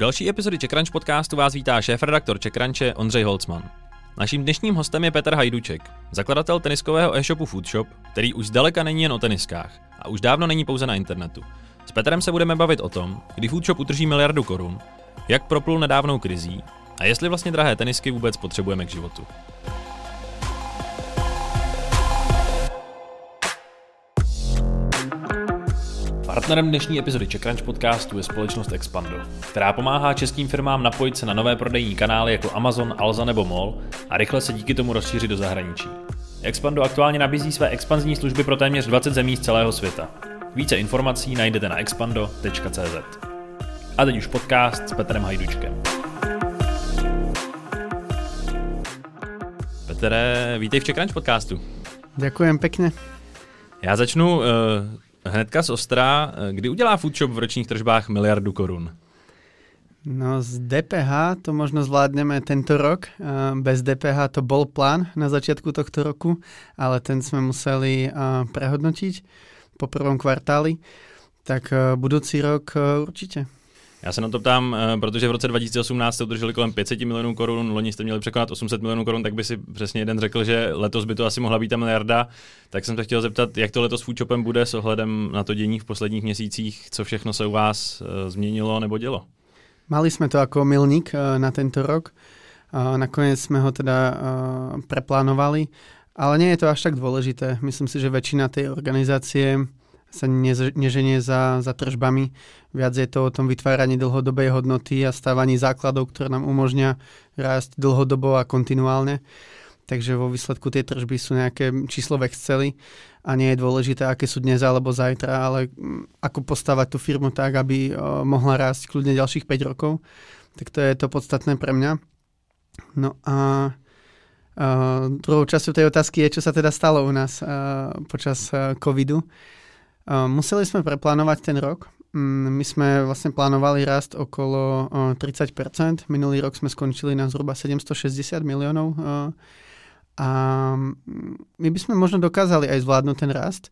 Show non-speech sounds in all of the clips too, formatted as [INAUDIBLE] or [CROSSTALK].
další epizody Čekranč podcastu vás vítá šéf-redaktor Čekranče Ondřej Holcman. Naším dnešním hostem je Petr Hajduček, zakladatel teniskového e-shopu Foodshop, který už zdaleka není jen o teniskách a už dávno není pouze na internetu. S Petrem se budeme bavit o tom, kdy Foodshop utrží miliardu korun, jak proplul nedávnou krizí a jestli vlastně drahé tenisky vůbec potřebujeme k životu. Partnerem dnešní epizody CheckRunch podcastu je společnost Expando, která pomáhá českým firmám napojit se na nové prodejní kanály jako Amazon, Alza nebo MOL a rychle se díky tomu rozšířit do zahraničí. Expando aktuálně nabízí své expanzní služby pro téměř 20 zemí z celého světa. Více informací najdete na expando.cz. A teď už podcast s Petrem Hajdučkem. Petere, vítej v CheckRunch podcastu. Ďakujem pekne. Já začnu uh, Hnedka z Ostra, kdy udělá Foodshop v ročních tržbách miliardu korun? No z DPH to možno zvládneme tento rok. Bez DPH to bol plán na začiatku tohto roku, ale ten sme museli prehodnotiť po prvom kvartáli. Tak budúci rok určite. Já se na to ptám, eh, protože v roce 2018 jste udrželi kolem 500 milionů korun, loni jste měli překonat 800 milionů korun, tak by si přesně jeden řekl, že letos by to asi mohla být ta miliarda. Tak jsem se chtěl zeptat, jak to letos s Foodshopem bude s ohledem na to dění v posledních měsících, co všechno se u vás uh, změnilo nebo dělo? Mali sme to ako milník uh, na tento rok. Uh, nakoniec sme ho teda preplánovali, ale nie je to až tak dôležité. Myslím si, že väčšina tej organizácie sa neženie za, za tržbami. Viac je to o tom vytváraní dlhodobej hodnoty a stávaní základov, ktoré nám umožňa rásť dlhodobo a kontinuálne. Takže vo výsledku tie tržby sú nejaké číslo v Exceli a nie je dôležité, aké sú dnes alebo zajtra, ale mm, ako postavať tú firmu tak, aby mohla rásť kľudne ďalších 5 rokov. Tak to je to podstatné pre mňa. No a Uh, druhou časťou tej otázky je, čo sa teda stalo u nás uh, počas uh, covidu. Museli sme preplánovať ten rok. Mm, my sme vlastne plánovali rast okolo 30%. Minulý rok sme skončili na zhruba 760 miliónov. A mm, my by sme možno dokázali aj zvládnuť ten rast,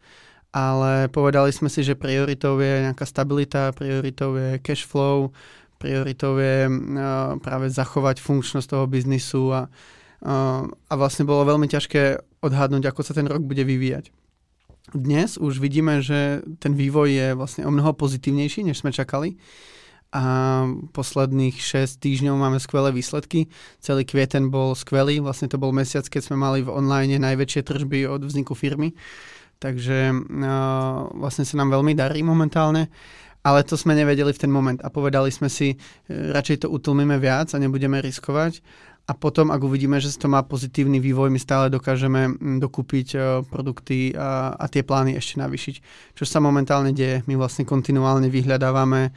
ale povedali sme si, že prioritou je nejaká stabilita, prioritou je cash flow, prioritou je práve zachovať funkčnosť toho biznisu a, a vlastne bolo veľmi ťažké odhadnúť, ako sa ten rok bude vyvíjať. Dnes už vidíme, že ten vývoj je vlastne o mnoho pozitívnejší, než sme čakali. A posledných 6 týždňov máme skvelé výsledky. Celý kvieten bol skvelý. Vlastne to bol mesiac, keď sme mali v online najväčšie tržby od vzniku firmy. Takže uh, vlastne sa nám veľmi darí momentálne. Ale to sme nevedeli v ten moment a povedali sme si, radšej to utlmíme viac a nebudeme riskovať a potom, ak uvidíme, že to má pozitívny vývoj, my stále dokážeme mm, dokúpiť e, produkty a, a tie plány ešte navýšiť. Čo sa momentálne deje, my vlastne kontinuálne vyhľadávame e,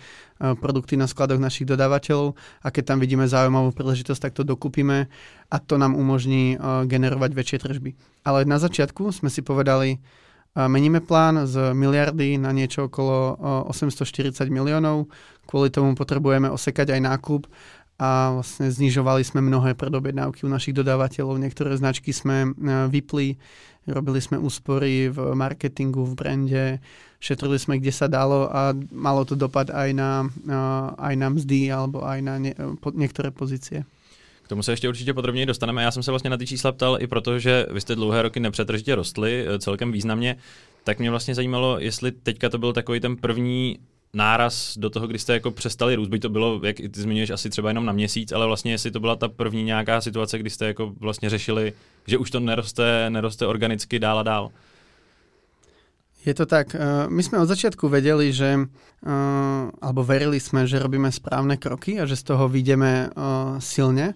produkty na skladoch našich dodávateľov a keď tam vidíme zaujímavú príležitosť, tak to dokúpime a to nám umožní e, generovať väčšie tržby. Ale na začiatku sme si povedali, meníme plán z miliardy na niečo okolo 840 miliónov, kvôli tomu potrebujeme osekať aj nákup a vlastne znižovali sme mnohé predobjednávky u našich dodávateľov. Niektoré značky sme e, vypli, robili sme úspory v marketingu, v brande, šetrili sme, kde sa dalo a malo to dopad aj na, e, aj na mzdy alebo aj na nie, po, niektoré pozície. K tomu se ještě určitě podrobněji dostaneme. Já jsem se vlastně na ty čísla ptal i proto, že vy jste dlouhé roky nepřetržitě rostli e, celkem významně, tak mě vlastně zajímalo, jestli teďka to byl takový ten první náraz do toho, kdy jste jako přestali růst, by to bylo, jak ty zmiňuješ, asi třeba jenom na měsíc, ale vlastně jestli to byla ta první nějaká situace, kdy jste jako vlastně řešili, že už to neroste, neroste organicky dál a dál. Je to tak. Eh, my sme od začiatku vedeli, že, eh, alebo verili sme, že robíme správne kroky a že z toho vyjdeme eh, silne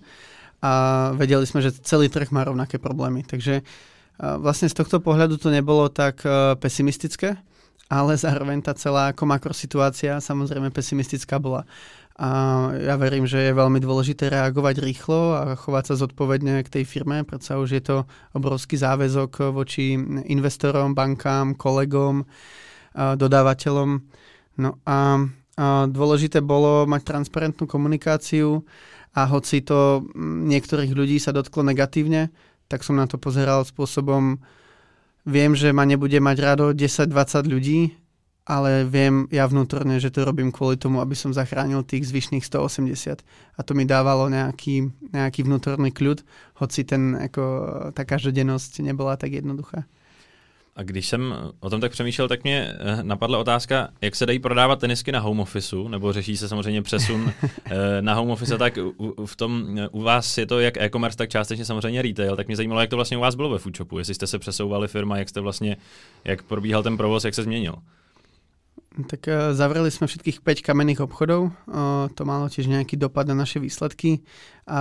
a vedeli sme, že celý trh má rovnaké problémy. Takže vlastne z tohto pohľadu to nebolo tak pesimistické ale zároveň tá celá ako makrosituácia samozrejme pesimistická bola. A ja verím, že je veľmi dôležité reagovať rýchlo a chovať sa zodpovedne k tej firme, predsa už je to obrovský záväzok voči investorom, bankám, kolegom, dodávateľom. No a, dôležité bolo mať transparentnú komunikáciu a hoci to niektorých ľudí sa dotklo negatívne, tak som na to pozeral spôsobom, viem, že ma nebude mať rado 10-20 ľudí, ale viem ja vnútorne, že to robím kvôli tomu, aby som zachránil tých zvyšných 180. A to mi dávalo nejaký, nejaký vnútorný kľud, hoci ten, ako, tá každodennosť nebola tak jednoduchá. A když jsem o tom tak přemýšlel, tak mě eh, napadla otázka, jak se dají prodávat tenisky na home officeu, nebo řeší se samozřejmě přesun [LAUGHS] eh, na home office, tak u, v tom, u vás je to jak e-commerce, tak částečně samozřejmě retail, tak mě zajímalo, jak to vlastně u vás bylo ve Foodshopu, jestli jste se přesouvali firma, jak jste vlastně, jak probíhal ten provoz, jak se změnil. Tak uh, zavreli sme všetkých 5 kamenných obchodov. Uh, to malo tiež nejaký dopad na naše výsledky a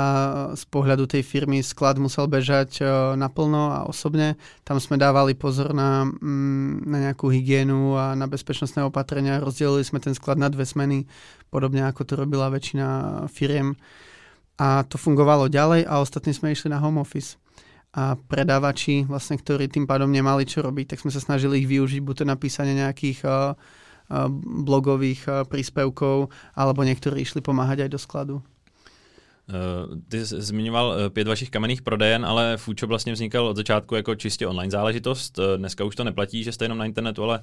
z pohľadu tej firmy sklad musel bežať uh, naplno a osobne. Tam sme dávali pozor na, mm, na nejakú hygienu a na bezpečnostné opatrenia. Rozdelili sme ten sklad na dve smeny, podobne ako to robila väčšina firiem. A to fungovalo ďalej a ostatní sme išli na home office a predávači, vlastne, ktorí tým pádom nemali čo robiť, tak sme sa snažili ich využiť buď to napísanie nejakých uh, blogových príspevkov, alebo niektorí išli pomáhať aj do skladu. Uh, ty jsi zmiňoval uh, pět vašich kamenných prodejen, ale Foodshop vlastně vznikal od začátku jako čistě online záležitost. Uh, dneska už to neplatí, že jste jenom na internetu, ale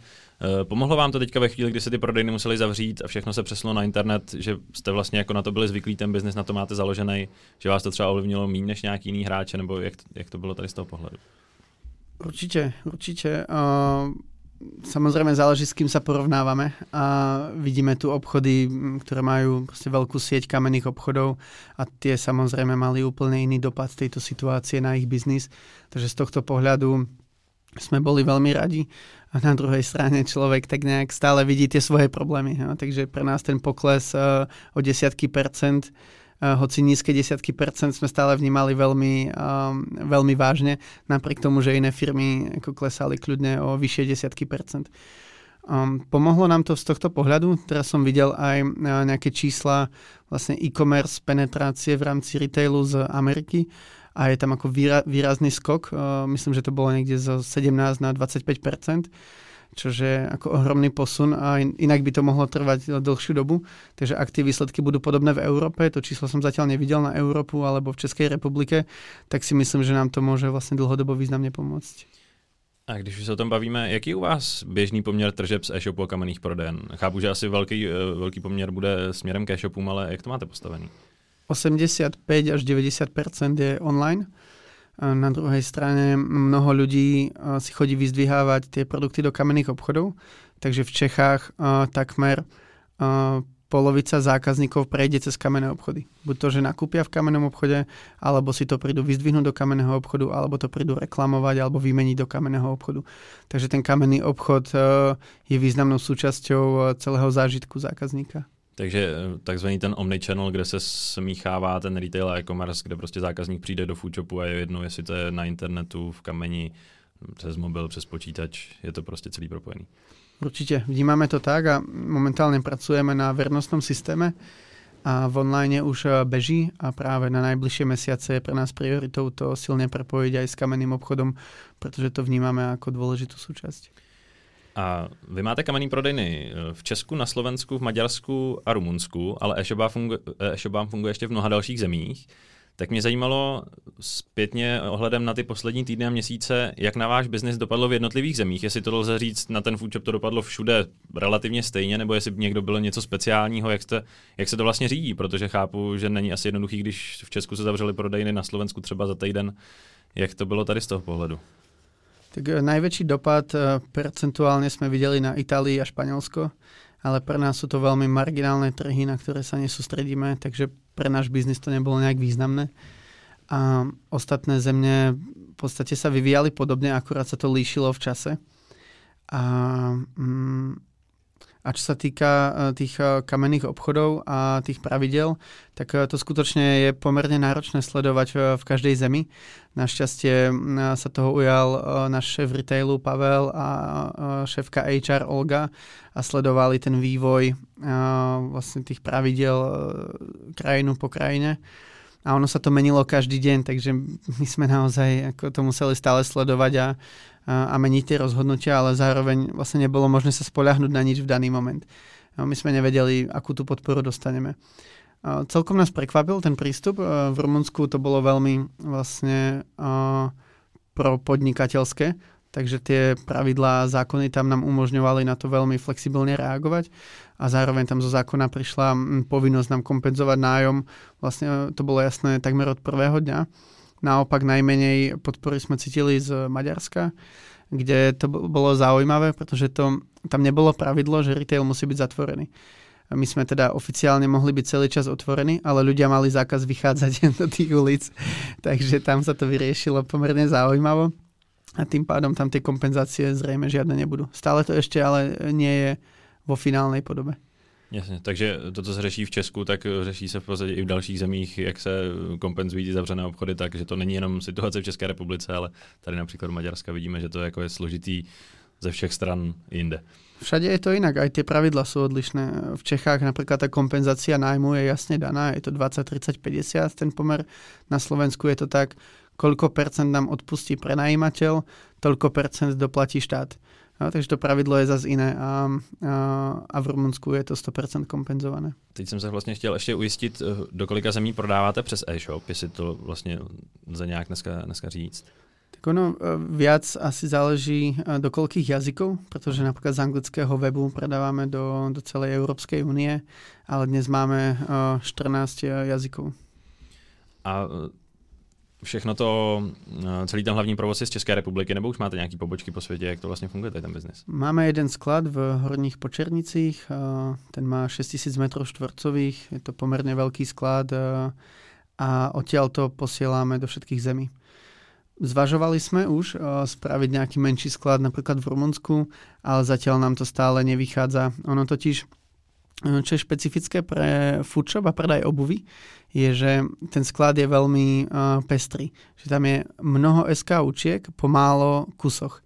pomohlo vám to teďka ve chvíli, kdy se ty prodejny museli zavřít a všechno se přesunulo na internet, že jste vlastně jako na to byli zvyklí, ten biznis na to máte založený, že vás to třeba ovlivnilo méně než nějaký jiný hráče, nebo jak, jak to bylo tady z toho pohledu? Určite, určite. Uh, samozrejme záleží, s kým sa porovnávame a vidíme tu obchody, ktoré majú veľkú sieť kamenných obchodov a tie samozrejme mali úplne iný dopad tejto situácie na ich biznis. Takže z tohto pohľadu sme boli veľmi radi a na druhej strane človek tak nejak stále vidí tie svoje problémy. No? Takže pre nás ten pokles uh, o desiatky percent hoci nízke desiatky percent sme stále vnímali veľmi, um, veľmi vážne, napriek tomu, že iné firmy ako klesali kľudne o vyššie desiatky percent. Um, pomohlo nám to z tohto pohľadu. Teraz som videl aj uh, nejaké čísla vlastne e-commerce penetrácie v rámci retailu z Ameriky a je tam ako výra, výrazný skok. Uh, myslím, že to bolo niekde zo 17 na 25 čo je ako ohromný posun a inak by to mohlo trvať dlhšiu dobu. Takže ak tie výsledky budú podobné v Európe, to číslo som zatiaľ nevidel na Európu alebo v Českej republike, tak si myslím, že nám to môže vlastne dlhodobo významne pomôcť. A když už se o tom bavíme, jaký je u vás běžný poměr tržeb z e-shopu a kamenných prodejen? Chápu, že asi velký, eh, velký poměr bude směrem k e-shopům, ale jak to máte postavený? 85 až 90 je online na druhej strane mnoho ľudí si chodí vyzdvihávať tie produkty do kamenných obchodov, takže v Čechách takmer polovica zákazníkov prejde cez kamenné obchody. Buď to, že nakúpia v kamennom obchode, alebo si to prídu vyzdvihnúť do kamenného obchodu, alebo to prídu reklamovať, alebo vymeniť do kamenného obchodu. Takže ten kamenný obchod je významnou súčasťou celého zážitku zákazníka. Takže eh, takzvaný ten omnichannel, kde se smíchává ten retail a e-commerce, kde prostě zákazník přijde do foodshopu a je jedno, jestli to je na internetu, v kameni, přes mobil, přes počítač, je to prostě celý propojený. Určite, vnímame to tak a momentálne pracujeme na vernostnom systéme a v online už eh, beží a práve na najbližšie mesiace je pre nás prioritou to silne prepojiť aj s kamenným obchodom, pretože to vnímame ako dôležitú súčasť. A vy máte kamenný prodejny eh, v Česku, na Slovensku, v Maďarsku a Rumunsku, ale e-shop funguje, e-shop funguje ještě v mnoha dalších zemích. Tak mě zajímalo zpětně ohledem na ty poslední týdny a měsíce, jak na váš biznis dopadlo v jednotlivých zemích. Jestli to lze říct, na ten foodshop to dopadlo všude relativně stejně, nebo jestli někdo bylo něco speciálního, jak, jste, jak se to vlastně řídí, protože chápu, že není asi jednoduchý, když v Česku se zavřeli prodejny, na Slovensku třeba za týden. Jak to bylo tady z toho pohledu? Tak e, najväčší dopad e, percentuálne sme videli na Itálii a Španielsko, ale pre nás sú to veľmi marginálne trhy, na ktoré sa nesústredíme, takže pre náš biznis to nebolo nejak významné. A ostatné zemne v podstate sa vyvíjali podobne, akurát sa to líšilo v čase. A mm, a čo sa týka e, tých e, kamenných obchodov a tých pravidel, tak e, to skutočne je pomerne náročné sledovať v každej zemi. Našťastie sa toho ujal náš šéf retailu Pavel a šéfka HR Olga a sledovali ten vývoj vlastne tých pravidel krajinu po krajine a ono sa to menilo každý deň, takže my sme naozaj ako to museli stále sledovať a, a meniť tie rozhodnutia, ale zároveň vlastne nebolo možné sa spoľahnúť na nič v daný moment. My sme nevedeli, akú tú podporu dostaneme. Celkom nás prekvapil ten prístup. V Rumunsku to bolo veľmi vlastne pro podnikateľské. takže tie pravidlá a zákony tam nám umožňovali na to veľmi flexibilne reagovať a zároveň tam zo zákona prišla povinnosť nám kompenzovať nájom. Vlastne to bolo jasné takmer od prvého dňa. Naopak najmenej podpory sme cítili z Maďarska, kde to bolo zaujímavé, pretože to, tam nebolo pravidlo, že retail musí byť zatvorený. My sme teda oficiálne mohli byť celý čas otvorení, ale ľudia mali zákaz vychádzať [LAUGHS] do tých ulic, takže tam sa to vyriešilo pomerne zaujímavo a tým pádom tam tie kompenzácie zrejme žiadne nebudú. Stále to ešte ale nie je vo finálnej podobe. Jasně, takže to, co se řeší v Česku, tak řeší se v podstatě i v dalších zemích, jak se kompenzují ty zavřené obchody, takže to není jenom situace v České republice, ale tady například v Maďarska vidíme, že to jako je složitý ze všech stran jinde. Všade je to inak, aj tie pravidla sú odlišné. V Čechách napríklad tá kompenzácia nájmu je jasne daná, je to 20, 30, 50 ten pomer. Na Slovensku je to tak, koľko percent nám odpustí prenajímateľ, toľko percent doplatí štát. No, takže to pravidlo je zase iné a, a, a v Rumunsku je to 100% kompenzované. Teď jsem se vlastně chtěl ještě ujistit, eh, do kolika zemí prodáváte přes e-shop, jestli to vlastně lze nějak dneska, dneska říct. Tak ono e, viac asi záleží e, do koľkých jazykov, pretože napríklad z anglického webu predávame do, do celej Európskej únie, ale dnes máme 14 e, jazykov. A všechno to, celý ten hlavní provoz je z České republiky, nebo už máte nějaký pobočky po světě, jak to vlastně funguje, ten biznis? Máme jeden sklad v Horních Počernicích, ten má 6000 metrov štvorcových, je to pomerne veľký sklad a odtiaľ to posielame do všetkých zemí. Zvažovali sme už spraviť nejaký menší sklad napríklad v Rumunsku, ale zatiaľ nám to stále nevychádza. Ono totiž, eh, čo je špecifické pre foodshop a predaj obuvy, je, že ten sklad je veľmi uh, pestrý. Že tam je mnoho SKUčiek po málo kusoch.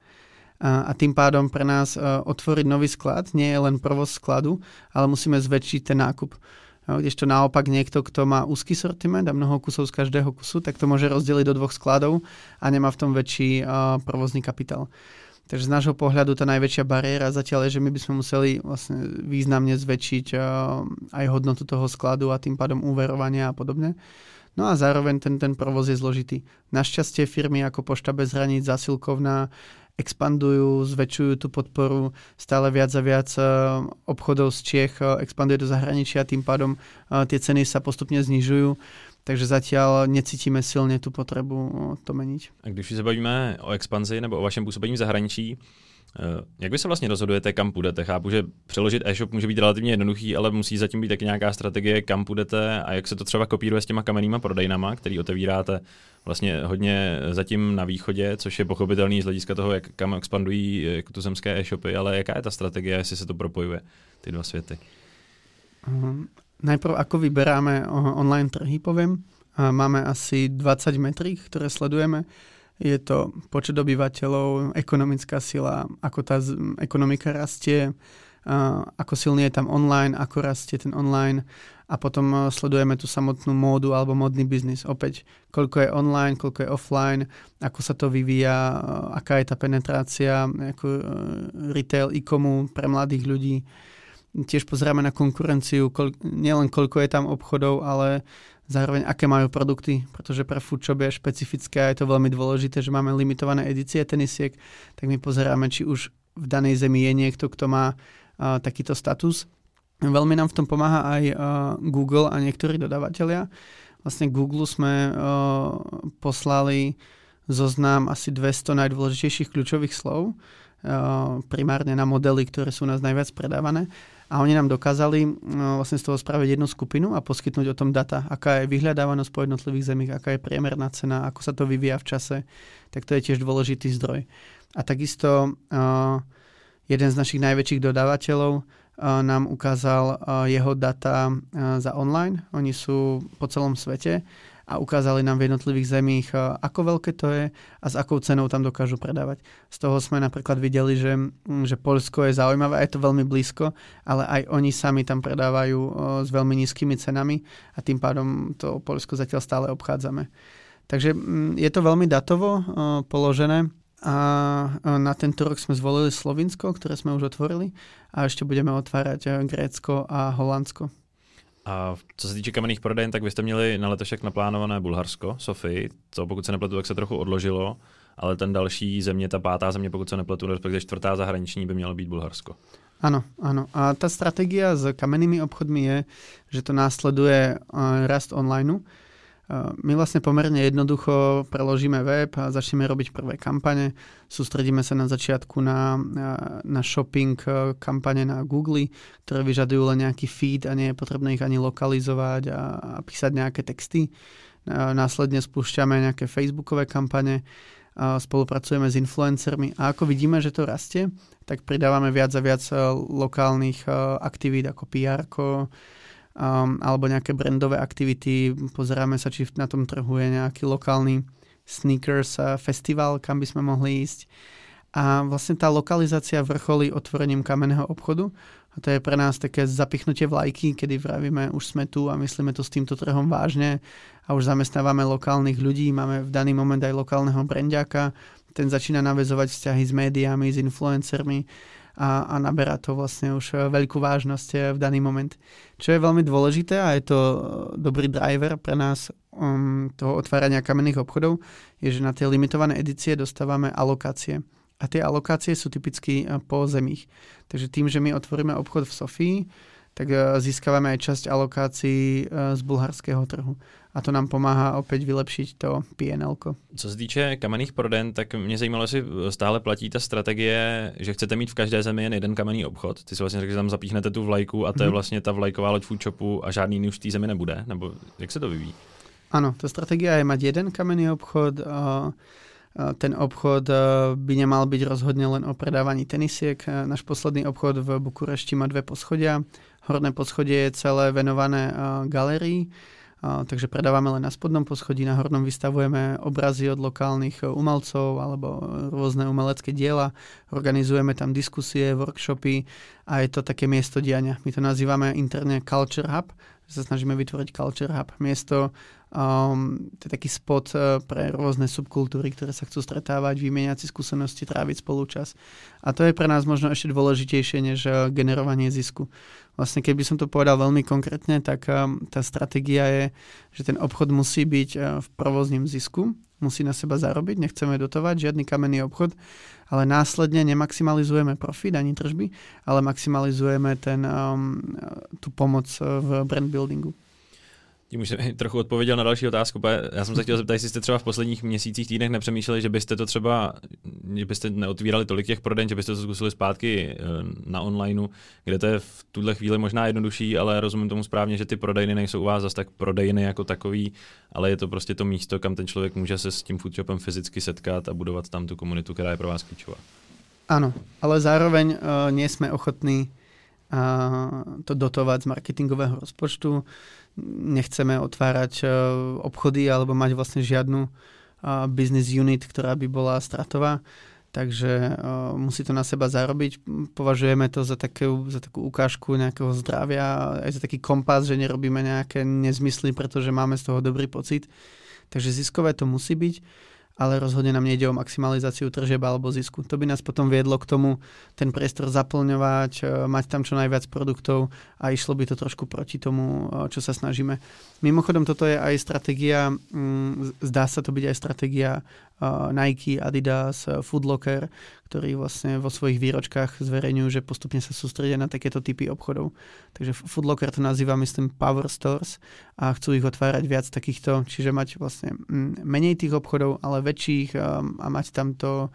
A, tým pádom pre nás uh, otvoriť nový sklad nie je len provoz skladu, ale musíme zväčšiť ten nákup. No, kdežto naopak niekto, kto má úzky sortiment a mnoho kusov z každého kusu, tak to môže rozdeliť do dvoch skladov a nemá v tom väčší uh, provozný kapitál. Takže z nášho pohľadu tá najväčšia bariéra zatiaľ je, že my by sme museli vlastne významne zväčšiť uh, aj hodnotu toho skladu a tým pádom úverovania a podobne. No a zároveň ten, ten provoz je zložitý. Našťastie firmy ako Pošta bez hraníc, Zasilkovná, expandujú, zväčšujú tú podporu, stále viac a viac eh, obchodov z Čiech eh, expanduje do zahraničia, tým pádom eh, tie ceny sa postupne znižujú. Takže zatiaľ necítime silne tú potrebu to meniť. A když se bavíme o expanzi nebo o vašem působení v zahraničí, Eh, jak vy se vlastně rozhodujete, kam půjdete? Chápu, že přeložit e-shop může být relativně jednoduchý, ale musí zatím být taky nějaká strategie, kam půjdete a jak se to třeba kopíruje s těma kamennýma prodejnama, který otevíráte vlastně hodně zatím na východě, což je pochopitelný z hlediska toho, jak kam expandují jak zemské e-shopy, ale jaká je ta strategie, jestli se to propojuje, ty dva světy? Najprv ako vyberáme online trhy, poviem. Máme asi 20 metrík, ktoré sledujeme je to počet obyvateľov, ekonomická sila, ako tá ekonomika rastie, ako silný je tam online, ako rastie ten online a potom e, sledujeme tú samotnú módu alebo módny biznis. Opäť, koľko je online, koľko je offline, ako sa to vyvíja, e, aká je tá penetrácia, ako e, retail, e-komu pre mladých ľudí. Tiež pozeráme na konkurenciu, koľ, nielen koľko je tam obchodov, ale zároveň aké majú produkty, pretože pre foodshop je špecifické a je to veľmi dôležité, že máme limitované edície tenisiek, tak my pozeráme, či už v danej zemi je niekto, kto má uh, takýto status. Veľmi nám v tom pomáha aj uh, Google a niektorí dodavatelia. Vlastne Google sme uh, poslali zoznam asi 200 najdôležitejších kľúčových slov, uh, primárne na modely, ktoré sú nás najviac predávané a oni nám dokázali vlastne z toho spraviť jednu skupinu a poskytnúť o tom data, aká je vyhľadávanosť po jednotlivých zemích, aká je priemerná cena, ako sa to vyvíja v čase, tak to je tiež dôležitý zdroj. A takisto jeden z našich najväčších dodávateľov nám ukázal jeho data za online. Oni sú po celom svete a ukázali nám v jednotlivých zemích, eh, ako veľké to je a s akou cenou tam dokážu predávať. Z toho sme napríklad videli, že, mm, že Polsko je zaujímavé, je to veľmi blízko, ale aj oni sami tam predávajú eh, s veľmi nízkymi cenami a tým pádom to Polsko zatiaľ stále obchádzame. Takže mm, je to veľmi datovo eh, položené a na tento rok sme zvolili Slovinsko, ktoré sme už otvorili a ešte budeme otvárať Grécko a Holandsko. A co se týče kamenných prodejen, tak vy jste měli na letošek naplánované Bulharsko, Sofii, to pokud se nepletu, tak se trochu odložilo, ale ten další země, ta pátá země, pokud se nepletu, respektive čtvrtá zahraniční by mělo být Bulharsko. Áno, áno. A tá stratégia s kamennými obchodmi je, že to následuje rast online. My vlastne pomerne jednoducho preložíme web a začneme robiť prvé kampane. Sústredíme sa na začiatku na, na shopping e, kampane na Google, ktoré vyžadujú len nejaký feed a nie je potrebné ich ani lokalizovať a, a písať nejaké texty. Následne spúšťame nejaké facebookové kampane, spolupracujeme s influencermi a ako vidíme, že to rastie, tak pridávame viac a viac lokálnych aktivít ako pr um, alebo nejaké brandové aktivity. Pozeráme sa, či na tom trhu je nejaký lokálny sneakers festival, kam by sme mohli ísť. A vlastne tá lokalizácia vrcholí otvorením kamenného obchodu. A to je pre nás také zapichnutie vlajky, kedy vravíme, už sme tu a myslíme to s týmto trhom vážne a už zamestnávame lokálnych ľudí, máme v daný moment aj lokálneho brandiaka, ten začína navezovať vzťahy s médiami, s influencermi a, a naberá to vlastne už e, veľkú vážnosť e, v daný moment. Čo je veľmi dôležité a je to e, dobrý driver pre nás um, toho otvárania kamenných obchodov, je, že na tie limitované edície dostávame alokácie. A tie alokácie sú typicky po zemích. Takže tým, že my otvoríme obchod v Sofii, tak získavame aj časť alokácií z bulharského trhu a to nám pomáhá opět vylepšit to PNL. Co se týče kamenných proden, tak mě zajímalo, jestli stále platí ta strategie, že chcete mít v každé zemi jen jeden kamenný obchod. Ty si vlastně řekl, že tam zapíchnete tu vlajku a to je mhm. vlastně ta vlajková loď food shopu a žádný jiný už v té zemi nebude? Nebo jak se to vyvíjí? Ano, ta strategie je mať jeden kamenný obchod. A ten obchod by nemal byť rozhodne len o predávaní tenisiek. Náš posledný obchod v Bukurešti má dve poschodia. Horné poschodie je celé venované galerii takže predávame len na spodnom poschodí, na hornom vystavujeme obrazy od lokálnych e, umelcov alebo rôzne umelecké diela, organizujeme tam diskusie, workshopy a je to také miesto diania. My to nazývame interne Culture Hub, sa snažíme vytvoriť Culture Hub, miesto, um, to je taký spot uh, pre rôzne subkultúry, ktoré sa chcú stretávať, vymieňať si skúsenosti, tráviť spolu čas. A to je pre nás možno ešte dôležitejšie než uh, generovanie zisku. Vlastne keby som to povedal veľmi konkrétne, tak um, tá stratégia je, že ten obchod musí byť uh, v provozním zisku, musí na seba zarobiť, nechceme dotovať žiadny kamenný obchod, ale následne nemaximalizujeme profit ani tržby, ale maximalizujeme ten, um, tú pomoc v brand buildingu. Tím už jsem trochu odpověděl na další otázku. Já jsem se chtěl zeptat, jestli jste třeba v posledních měsících, týdnech nepřemýšleli, že byste to třeba, že byste neotvírali tolik těch prodejen, že byste to zkusili zpátky eh, na onlineu, kde to je v tuhle chvíli možná jednodušší, ale rozumím tomu správně, že ty prodejny nejsou u vás zase tak prodejny jako takový, ale je to prostě to místo, kam ten člověk může se s tím foodshopem fyzicky setkat a budovat tam tu komunitu, která je pro vás klíčová. Ano, ale zároveň uh, nie sme ochotní uh, to dotovať z marketingového rozpočtu nechceme otvárať e, obchody alebo mať vlastne žiadnu e, business unit, ktorá by bola stratová. Takže uh, musí to na seba zarobiť. Považujeme to za, takú, za takú ukážku nejakého zdravia, aj za taký kompas, že nerobíme nejaké nezmysly, pretože máme z toho dobrý pocit. Takže ziskové to musí byť ale rozhodne nám nejde o maximalizáciu tržeb alebo zisku. To by nás potom viedlo k tomu ten priestor zaplňovať, e, mať tam čo najviac produktov a išlo by to trošku proti tomu, e, čo sa snažíme. Mimochodom, toto je aj stratégia, mm, zdá sa to byť aj stratégia Nike, Adidas, Foodlocker, ktorí vlastne vo svojich výročkách zverejňujú, že postupne sa sústredia na takéto typy obchodov. Takže Foodlocker to nazýva, myslím, Power Stores a chcú ich otvárať viac takýchto, čiže mať vlastne mm, menej tých obchodov, ale väčších a mať tam to,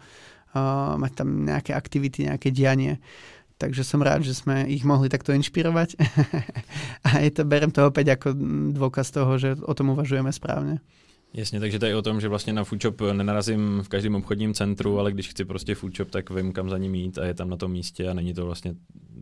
mať tam nejaké aktivity, nejaké dianie. Takže som rád, že sme ich mohli takto inšpirovať. [LAUGHS] a je to, berem to opäť ako dôkaz toho, že o tom uvažujeme správne. Jasně, takže to je o tom, že vlastně na foodshop nenarazím v každém obchodním centru, ale když chci prostě foodshop, tak vím, kam za ním jít a je tam na tom místě a není to vlastně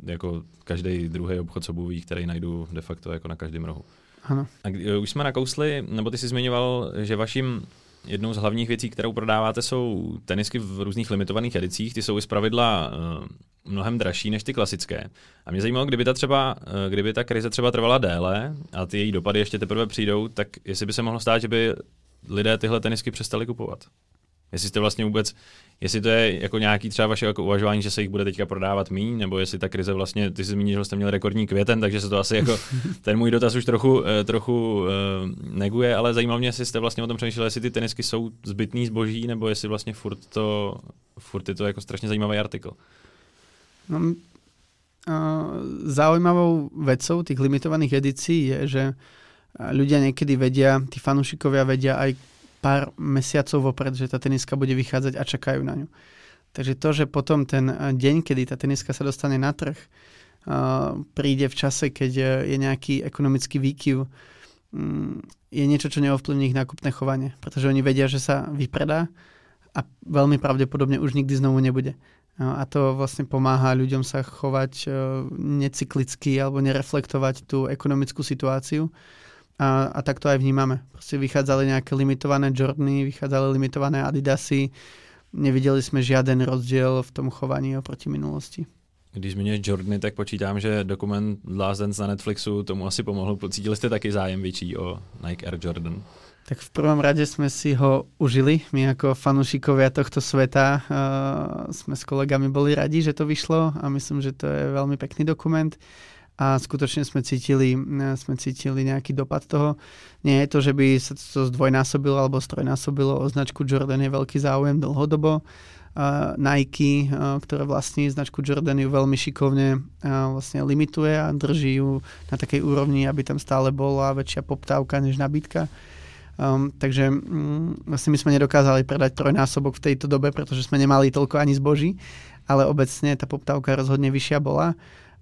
jako každý druhý obchod s obuví, který najdu de facto jako na každém rohu. Ano. A kdy, už jsme nakousli, nebo ty jsi zmiňoval, že vaším jednou z hlavních věcí, kterou prodáváte, jsou tenisky v různých limitovaných edicích. Ty jsou i zpravidla uh, mnohem dražší než ty klasické. A mě zajímalo, kdyby ta třeba, uh, kdyby ta krize třeba trvala déle a ty její dopady ještě teprve přijdou, tak jestli by se mohlo stát, že by lidé tyhle tenisky přestali kupovat. Jestli jste vlastně vůbec, jestli to je jako nějaký třeba vaše jako uvažování, že se jich bude teďka prodávat míň, nebo jestli ta krize vlastně, ty jsi zmínil, že jste měli rekordní květen, takže se to asi jako, [LAUGHS] ten můj dotaz už trochu, eh, trochu uh, neguje, ale zajímalo mě, jestli jste vlastně o tom přemýšleli, jestli ty tenisky jsou zbytný zboží, nebo jestli vlastně furt to, furt je to jako strašně zajímavý artikl. No, uh, zaujímavou vecou tých limitovaných edícií je, že ľudia niekedy vedia, tí fanúšikovia vedia aj pár mesiacov vopred, že tá teniska bude vychádzať a čakajú na ňu. Takže to, že potom ten deň, kedy tá teniska sa dostane na trh, príde v čase, keď je nejaký ekonomický výkyv, mm, je niečo, čo neovplyvní ich nákupné chovanie. Pretože oni vedia, že sa vypredá a veľmi pravdepodobne už nikdy znovu nebude. A to vlastne pomáha ľuďom sa chovať necyklicky alebo nereflektovať tú ekonomickú situáciu a, a tak to aj vnímame. Proste vychádzali nejaké limitované Jordany, vychádzali limitované Adidasy. Nevideli sme žiaden rozdiel v tom chovaní oproti minulosti. Když zmiňuješ Jordany, tak počítám, že dokument Last Dance na Netflixu tomu asi pomohl. Pocítili jste taky zájem větší o Nike Air Jordan? Tak v prvom rade sme si ho užili. My ako fanúšikovia tohto sveta uh, sme s kolegami boli radi, že to vyšlo a myslím, že to je veľmi pekný dokument a skutočne sme cítili, sme cítili nejaký dopad toho. Nie je to, že by sa to zdvojnásobilo alebo strojnásobilo o značku Jordan je veľký záujem dlhodobo. Nike, ktoré vlastní značku Jordan ju veľmi šikovne vlastne limituje a drží ju na takej úrovni, aby tam stále bola väčšia poptávka než nabídka. Um, takže um, vlastne my sme nedokázali predať trojnásobok v tejto dobe, pretože sme nemali toľko ani zboží, ale obecne tá poptávka rozhodne vyššia bola.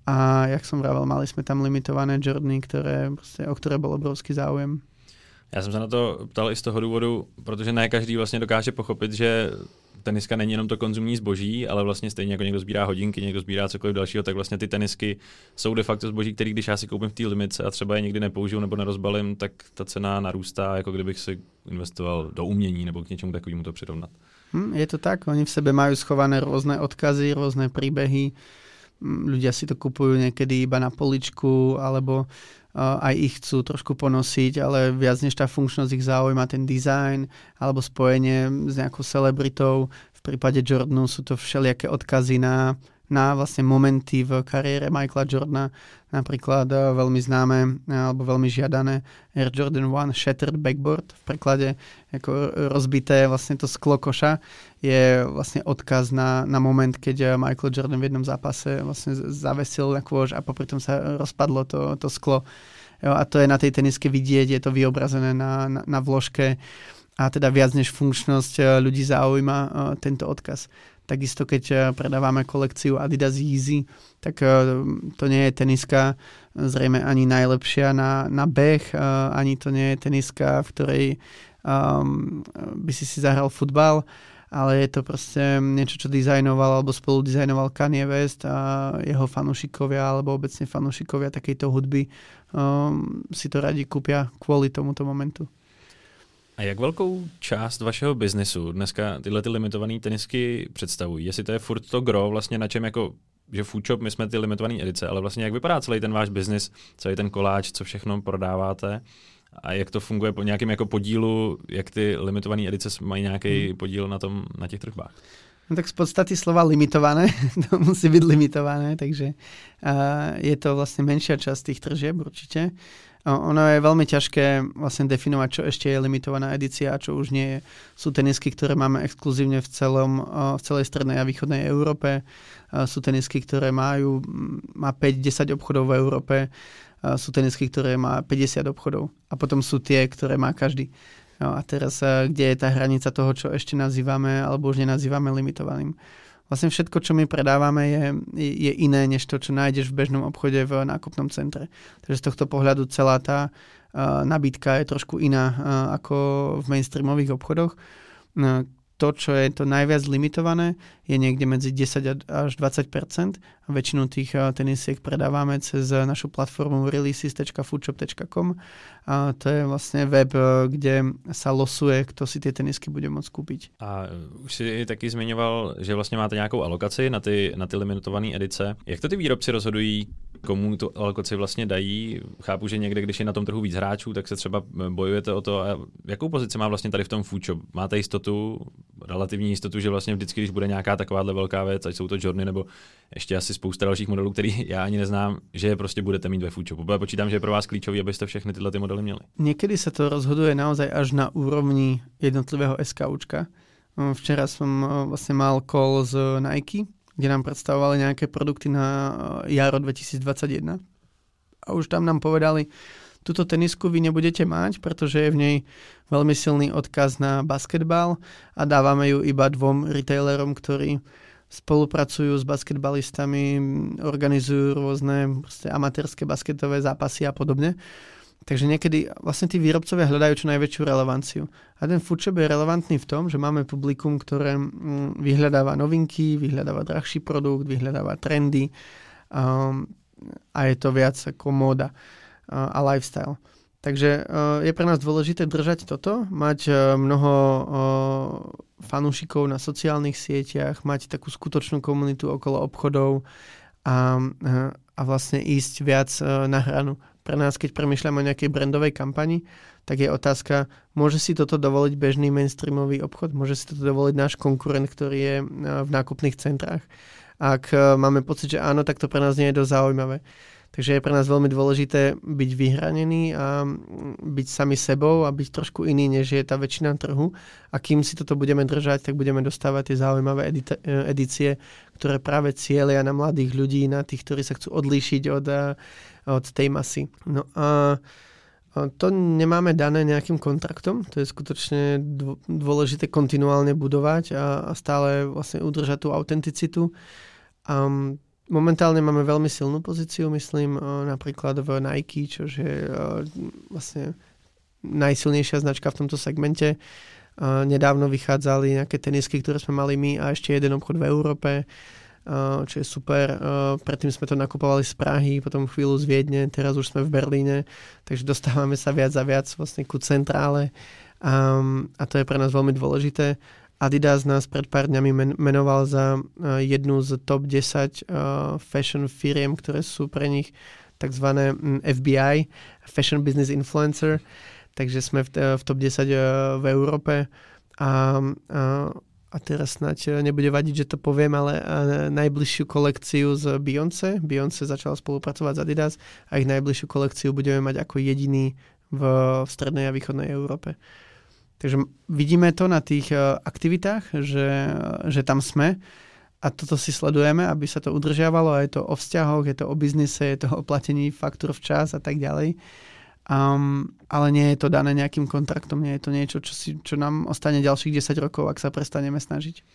A jak som vravel, mali sme tam limitované Jordany, ktoré, o ktoré bol obrovský záujem. Já jsem se na to ptal i z toho důvodu, protože ne každý vlastně dokáže pochopit, že teniska není jenom to konzumní zboží, ale vlastně stejně jako někdo sbírá hodinky, někdo sbírá cokoliv dalšího, tak vlastně ty tenisky jsou de facto zboží, který když já si koupím v té limice a třeba je někdy nepoužiju nebo nerozbalím, tak ta cena narůstá, jako kdybych si investoval do umění nebo k něčemu takovému to přirovnat. Hmm, je to tak, oni v sebe majú schované rôzne odkazy, rôzne príbehy, ľudia si to kupujú niekedy iba na poličku, alebo aj ich chcú trošku ponosiť, ale viac než tá funkčnosť ich zaujíma ten design alebo spojenie s nejakou celebritou. V prípade Jordanu sú to všelijaké odkazy na na vlastne momenty v kariére Michaela Jordana, napríklad eh, veľmi známe eh, alebo veľmi žiadané Air Jordan 1 Shattered Backboard v preklade ako rozbité vlastne to sklo koša je vlastne odkaz na, na moment, keď eh, Michael Jordan v jednom zápase vlastne zavesil na kôž a popri tom sa rozpadlo to, to sklo. Jo, a to je na tej teniske vidieť, je to vyobrazené na, na, na vložke a teda viac než funkčnosť ľudí zaujíma tento odkaz. Takisto keď eh, predávame kolekciu Adidas Yeezy, tak eh, to nie je teniska zrejme ani najlepšia na, na beh, eh, ani to nie je teniska, v ktorej um, by si si zahral futbal, ale je to proste niečo, čo dizajnoval alebo spolu dizajnoval Kanye West a jeho fanúšikovia alebo obecne fanúšikovia takejto hudby um, si to radi kúpia kvôli tomuto momentu. A jak velkou část vašeho biznesu dneska tyhle ty limitované tenisky představují? Jestli to je furt to gro, vlastně na čem jako že Foodshop, my jsme ty limitované edice, ale vlastně jak vypadá celý ten váš biznis, celý ten koláč, co všechno prodáváte a jak to funguje po nějakém jako podílu, jak ty limitované edice mají nějaký hmm. podíl na, tom, na těch tržbách? No tak z podstaty slova limitované, [LAUGHS] to musí byť limitované, takže uh, je to vlastne menšia časť tých tržieb určite. Ono je veľmi ťažké vlastne definovať, čo ešte je limitovaná edícia a čo už nie je. Sú tenisky, ktoré máme exkluzívne v, celom, v celej strednej a východnej Európe. Sú tenisky, ktoré majú, má 5-10 obchodov v Európe. Sú tenisky, ktoré má 50 obchodov. A potom sú tie, ktoré má každý. No a teraz, kde je tá hranica toho, čo ešte nazývame alebo už nenazývame limitovaným vlastne všetko, čo my predávame, je, je iné, než to, čo nájdeš v bežnom obchode v nákupnom centre. Takže z tohto pohľadu celá tá uh, nabídka je trošku iná uh, ako v mainstreamových obchodoch. Uh, to, čo je to najviac limitované, je niekde medzi 10 až 20 a väčšinu tých tenisiek predávame cez našu platformu releases.foodshop.com a to je vlastne web, kde sa losuje, kto si tie tenisky bude môcť kúpiť. A už si taky zmiňoval, že vlastně máte nějakou alokaci na ty, na ty limitované edice. Jak to ty výrobci rozhodují, komu tu alokaci vlastně dají? Chápu, že někde, když je na tom trhu víc hráčů, tak se třeba bojujete o to. A jakou pozici má vlastně tady v tom foodshop? Máte jistotu, relativní jistotu, že vlastně vždycky, když bude nějaká takováhle velká věc, ať jsou to Jorny nebo ještě asi spousta dalších modelů, který já ani neznám, že prostě budete mít ve foodshopu. Já počítám, že je pro vás klíčový, abyste všechny tyhle ty modely měli. Někdy se to rozhoduje naozaj až na úrovni jednotlivého SKUčka. Včera som vlastne mal call z Nike, kde nám predstavovali nejaké produkty na jaro 2021. A už tam nám povedali, Tuto tenisku vy nebudete mať, pretože je v nej veľmi silný odkaz na basketbal a dávame ju iba dvom retailerom, ktorí spolupracujú s basketbalistami, organizujú rôzne amatérske basketové zápasy a podobne. Takže niekedy vlastne tí výrobcovia hľadajú čo najväčšiu relevanciu. A ten foodshop je relevantný v tom, že máme publikum, ktoré mm, vyhľadáva novinky, vyhľadáva drahší produkt, vyhľadáva trendy um, a je to viac ako móda a lifestyle. Takže je pre nás dôležité držať toto, mať mnoho fanúšikov na sociálnych sieťach, mať takú skutočnú komunitu okolo obchodov a, a vlastne ísť viac na hranu. Pre nás, keď premyšľame o nejakej brandovej kampani, tak je otázka, môže si toto dovoliť bežný mainstreamový obchod? Môže si toto dovoliť náš konkurent, ktorý je v nákupných centrách? Ak máme pocit, že áno, tak to pre nás nie je dosť zaujímavé. Takže je pre nás veľmi dôležité byť vyhranený a byť sami sebou a byť trošku iný, než je tá väčšina trhu. A kým si toto budeme držať, tak budeme dostávať tie zaujímavé edite, edície, ktoré práve cieľia na mladých ľudí, na tých, ktorí sa chcú odlíšiť od, od tej masy. No a to nemáme dané nejakým kontraktom, to je skutočne dôležité kontinuálne budovať a, a stále vlastne udržať tú autenticitu. Um, Momentálne máme veľmi silnú pozíciu, myslím, napríklad v Nike, čo je vlastne najsilnejšia značka v tomto segmente. Nedávno vychádzali nejaké tenisky, ktoré sme mali my a ešte jeden obchod v Európe, čo je super. Predtým sme to nakupovali z Prahy, potom chvíľu z Viedne, teraz už sme v Berlíne, takže dostávame sa viac a viac vlastne ku centrále a to je pre nás veľmi dôležité. Adidas nás pred pár dňami menoval za uh, jednu z top 10 uh, eh, fashion firiem, ktoré sú pre nich tzv. FBI, Fashion Business Influencer, takže sme v, v top 10 uh, eh, v Európe a, a, a teraz snáď nebude vadiť, že to poviem, ale najbližšiu kolekciu z Beyoncé. Beyoncé začala spolupracovať s Adidas a ich najbližšiu kolekciu budeme mať ako jediný v, v strednej a východnej Európe. Takže vidíme to na tých e, aktivitách, že, že tam sme a toto si sledujeme, aby sa to udržiavalo a je to o vzťahoch, je to o biznise, je to o platení faktúr včas a tak ďalej. Um, ale nie je to dané nejakým kontraktom, nie je to niečo, čo, si, čo nám ostane ďalších 10 rokov, ak sa prestaneme snažiť.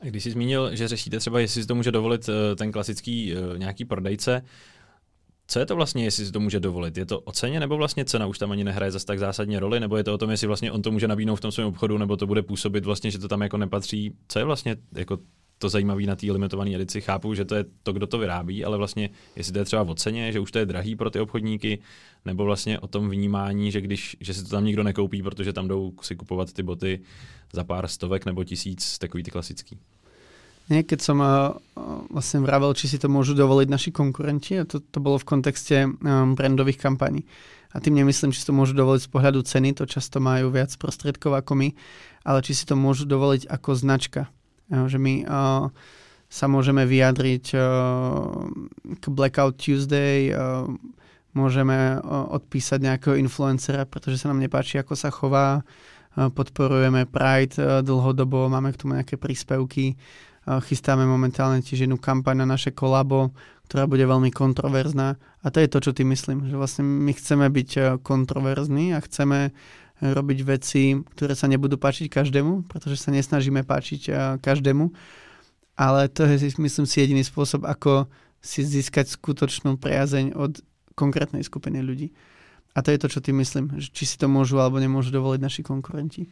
A když jsi zmínil, že řešíte třeba, jestli si to může dovolit e, ten klasický nějaký prodejce, co je to vlastně, jestli si to může dovolit? Je to o ceně, nebo vlastně cena už tam ani nehraje zase tak zásadně roli, nebo je to o tom, jestli vlastně on to může nabídnout v tom svém obchodu, nebo to bude působit vlastně, že to tam jako nepatří? Co je vlastně jako to zajímavé na té limitované edici? Chápu, že to je to, kdo to vyrábí, ale vlastně, jestli to je třeba o ceně, že už to je drahý pro ty obchodníky, nebo vlastně o tom vnímání, že když, že si to tam nikdo nekoupí, protože tam jdou si kupovat ty boty za pár stovek nebo tisíc, takový ty klasický. Nie, keď som uh, vlastne vravel, či si to môžu dovoliť naši konkurenti, a to, to bolo v kontexte um, brandových kampaní. A tým nemyslím, či si to môžu dovoliť z pohľadu ceny, to často majú viac prostriedkov ako my, ale či si to môžu dovoliť ako značka. Uh, že my uh, sa môžeme vyjadriť uh, k Blackout Tuesday, uh, môžeme uh, odpísať nejakého influencera, pretože sa nám nepáči, ako sa chová, podporujeme Pride dlhodobo, máme k tomu nejaké príspevky, Chystáme momentálne tiež jednu kampaň na naše kolabo, ktorá bude veľmi kontroverzná. A to je to, čo ty myslím, že vlastne my chceme byť e, kontroverzní a chceme robiť veci, ktoré sa nebudú páčiť každému, pretože sa nesnažíme páčiť e, každému. Ale to je, myslím si, jediný spôsob, ako si získať skutočnú priazeň od konkrétnej skupiny ľudí. A to je to, čo ty myslím, že či si to môžu alebo nemôžu dovoliť naši konkurenti.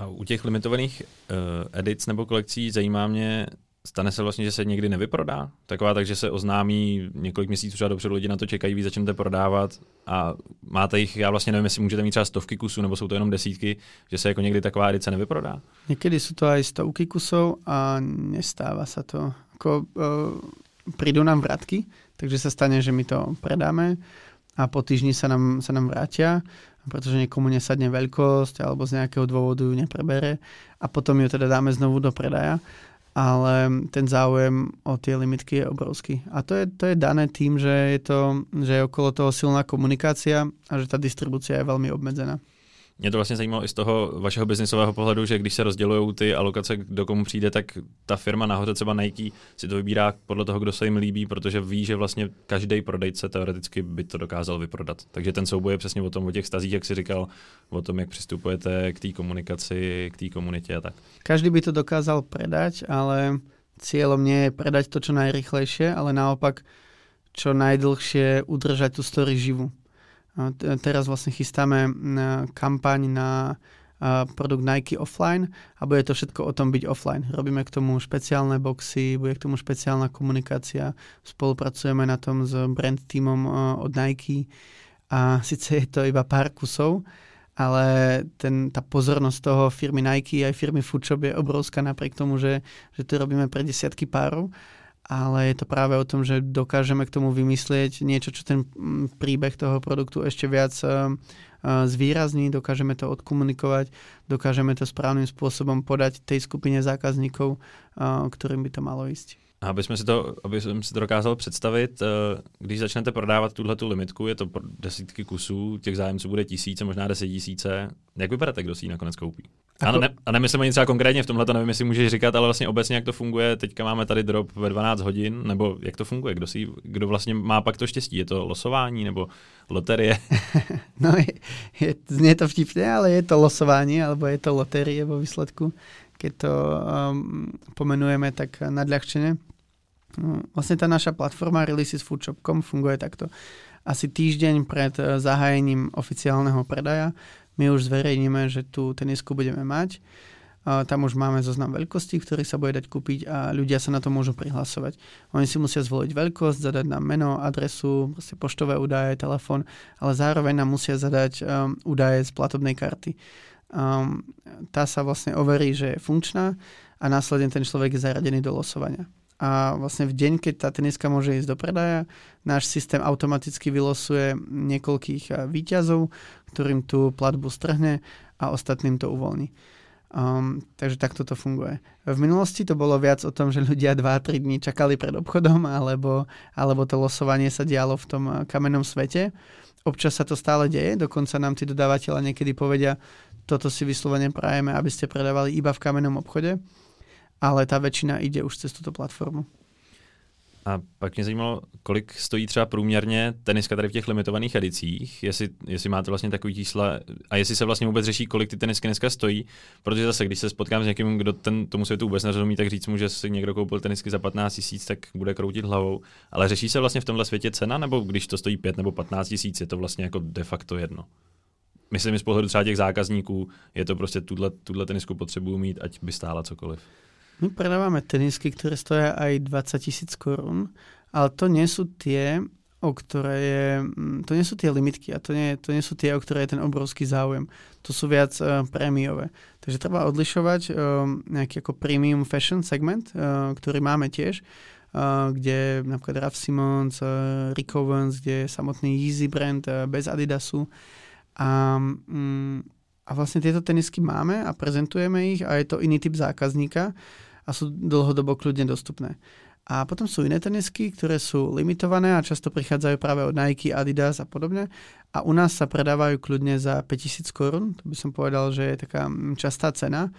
A u těch limitovaných uh, edic nebo kolekcí zajímá mě, stane se vlastně, že se někdy nevyprodá? Taková tak, že se oznámí několik měsíců třeba dopředu, lidi na to čekají, vy začnete prodávat a máte jich, já vlastně nevím, jestli můžete mít třeba stovky kusů, nebo jsou to jenom desítky, že se jako někdy taková edice nevyprodá? Někdy jsou to aj stovky kusů a nestává se to. Ako, uh, prídu nám vratky, takže sa stane, že my to predáme a po týždni sa nám, sa nám vrátia pretože niekomu nesadne veľkosť alebo z nejakého dôvodu ju neprebere a potom ju teda dáme znovu do predaja ale ten záujem o tie limitky je obrovský. A to je, to je dané tým, že je, to, že je okolo toho silná komunikácia a že tá distribúcia je veľmi obmedzená. Mě to vlastně zajímalo i z toho vašeho biznisového pohledu, že když se rozdělují ty alokace, kdo komu přijde, tak ta firma nahoře, třeba Nike, si to vybírá podle toho, kdo se jim líbí, protože ví, že vlastně každý prodejce teoreticky by to dokázal vyprodat. Takže ten souboj je přesně o tom, o těch stazích, jak si říkal, o tom, jak přistupujete k té komunikaci, k té komunitě a tak. Každý by to dokázal predať, ale cieľom nie je predať to čo najrychlejšie, ale naopak čo najdlhšie udržať tú story živú. Teraz vlastne chystáme kampaň na produkt Nike offline a bude to všetko o tom byť offline. Robíme k tomu špeciálne boxy, bude k tomu špeciálna komunikácia, spolupracujeme na tom s brand týmom od Nike a síce je to iba pár kusov, ale ten, tá pozornosť toho firmy Nike aj firmy Foodshop je obrovská napriek tomu, že, že to robíme pre desiatky párov ale je to práve o tom, že dokážeme k tomu vymyslieť niečo, čo ten mm, príbeh toho produktu ešte viac eh, eh, zvýrazní, dokážeme to odkomunikovať, dokážeme to správnym spôsobom podať tej skupine zákazníkov, eh, ktorým by to malo ísť. Aby jsme si to, aby jsem si to dokázal představit, když začnete prodávat tuhle tu limitku, je to desítky kusů, těch zájemců bude tisíce, možná deset tisíce. Jak vypadáte, kdo si ji nakonec koupí? A, ne, a nemyslím ani třeba konkrétně v tomhle, to nevím, jestli můžeš říkat, ale vlastně obecně, jak to funguje. Teďka máme tady drop ve 12 hodin, nebo jak to funguje? Kdo, si, kdo vlastně má pak to štěstí? Je to losování nebo loterie? [LAUGHS] no, je, je, znie to vtipne, ale je to losování, alebo je to loterie vo výsledku, keď to um, pomenujeme tak nadľahčene. No, vlastne tá naša platforma releasesfoodshop.com funguje takto. Asi týždeň pred eh, zahájením oficiálneho predaja my už zverejníme, že tú tenisku budeme mať. Tam už máme zoznam veľkostí, ktorý sa bude dať kúpiť a ľudia sa na to môžu prihlasovať. Oni si musia zvoliť veľkosť, zadať nám meno, adresu, poštové údaje, telefón, ale zároveň nám musia zadať um, údaje z platobnej karty. Um, tá sa vlastne overí, že je funkčná a následne ten človek je zaradený do losovania a vlastne v deň, keď tá teniska môže ísť do predaja, náš systém automaticky vylosuje niekoľkých eh, výťazov, ktorým tú platbu strhne a ostatným to uvoľní. Um, takže takto to funguje. V minulosti to bolo viac o tom, že ľudia 2-3 dní čakali pred obchodom, alebo, alebo to losovanie sa dialo v tom eh, kamennom svete. Občas sa to stále deje, dokonca nám tí dodávateľa niekedy povedia, toto si vyslovene prajeme, aby ste predávali iba v kamennom obchode ale ta väčšina ide už cez tuto platformu. A pak mě zajímalo, kolik stojí třeba průměrně teniska tady v těch limitovaných edicích, jestli, jestli máte vlastně takový čísla a jestli se vlastně vůbec řeší, kolik ty tenisky dneska stojí, protože zase, když se spotkám s někým, kdo ten, tomu světu vůbec nerozumí, tak říct mu, že si někdo koupil tenisky za 15 tisíc, tak bude kroutit hlavou. Ale řeší se vlastně v tomhle světě cena, nebo když to stojí 5 nebo 15 tisíc, je to vlastně jako de facto jedno? Myslím, z pohledu třeba těch zákazníků je to prostě tuhle, tuhle tenisku potřebuju mít, ať by stála cokoliv. My predávame tenisky, ktoré stoja aj 20 tisíc korún, ale to nie sú tie, o ktoré je, mm, to nie sú tie limitky a to nie, to nie sú tie, o ktoré je ten obrovský záujem. To sú viac uh, prémiové. Takže treba odlišovať uh, nejaký ako premium fashion segment, uh, ktorý máme tiež, uh, kde napríklad Ralph Simons, uh, Rick Owens, kde je samotný Yeezy brand uh, bez Adidasu. A um, a vlastne tieto tenisky máme a prezentujeme ich a je to iný typ zákazníka a sú dlhodobo kľudne dostupné. A potom sú iné tenisky, ktoré sú limitované a často prichádzajú práve od Nike, Adidas a podobne. A u nás sa predávajú kľudne za 5000 korún, to by som povedal, že je taká mm, častá cena.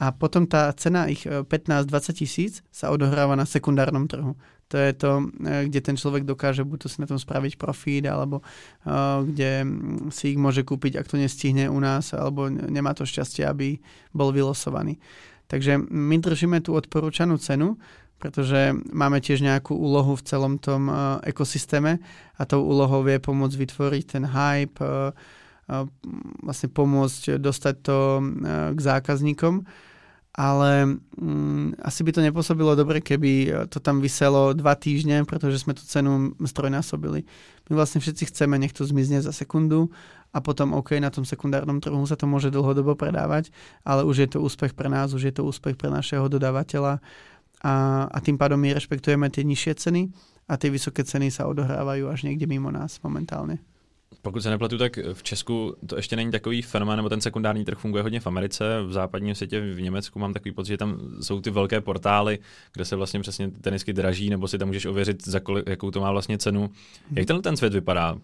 A potom tá cena ich 15-20 e, tisíc sa odohráva na sekundárnom trhu. To je to, e, kde ten človek dokáže buď to si na tom spraviť profit, alebo uh, kde mm, si ich môže kúpiť, ak to nestihne u nás, alebo nemá to šťastie, aby bol vylosovaný. Takže my držíme tú odporúčanú cenu, pretože máme tiež nejakú úlohu v celom tom uh, ekosystéme a tou úlohou vie pomôcť vytvoriť ten hype, uh, uh, vlastne pomôcť dostať to k zákazníkom ale mm, asi by to nepôsobilo dobre, keby to tam vyselo dva týždne, pretože sme tú cenu strojnásobili. My vlastne všetci chceme, nech to zmizne za sekundu a potom OK, na tom sekundárnom trhu sa to môže dlhodobo predávať, ale už je to úspech pre nás, už je to úspech pre našeho dodávateľa a, a tým pádom my rešpektujeme tie nižšie ceny a tie vysoké ceny sa odohrávajú až niekde mimo nás momentálne. Pokud se nepletu, tak v Česku to ještě není takový fenomén, nebo ten sekundární trh funguje hodně v Americe, v západním světě, v Německu mám takový pocit, že tam jsou ty velké portály, kde se vlastně přesně tenisky draží, nebo si tam můžeš ověřit, za kolik, jakou to má vlastně cenu. Jak ten, ten svět vypadá?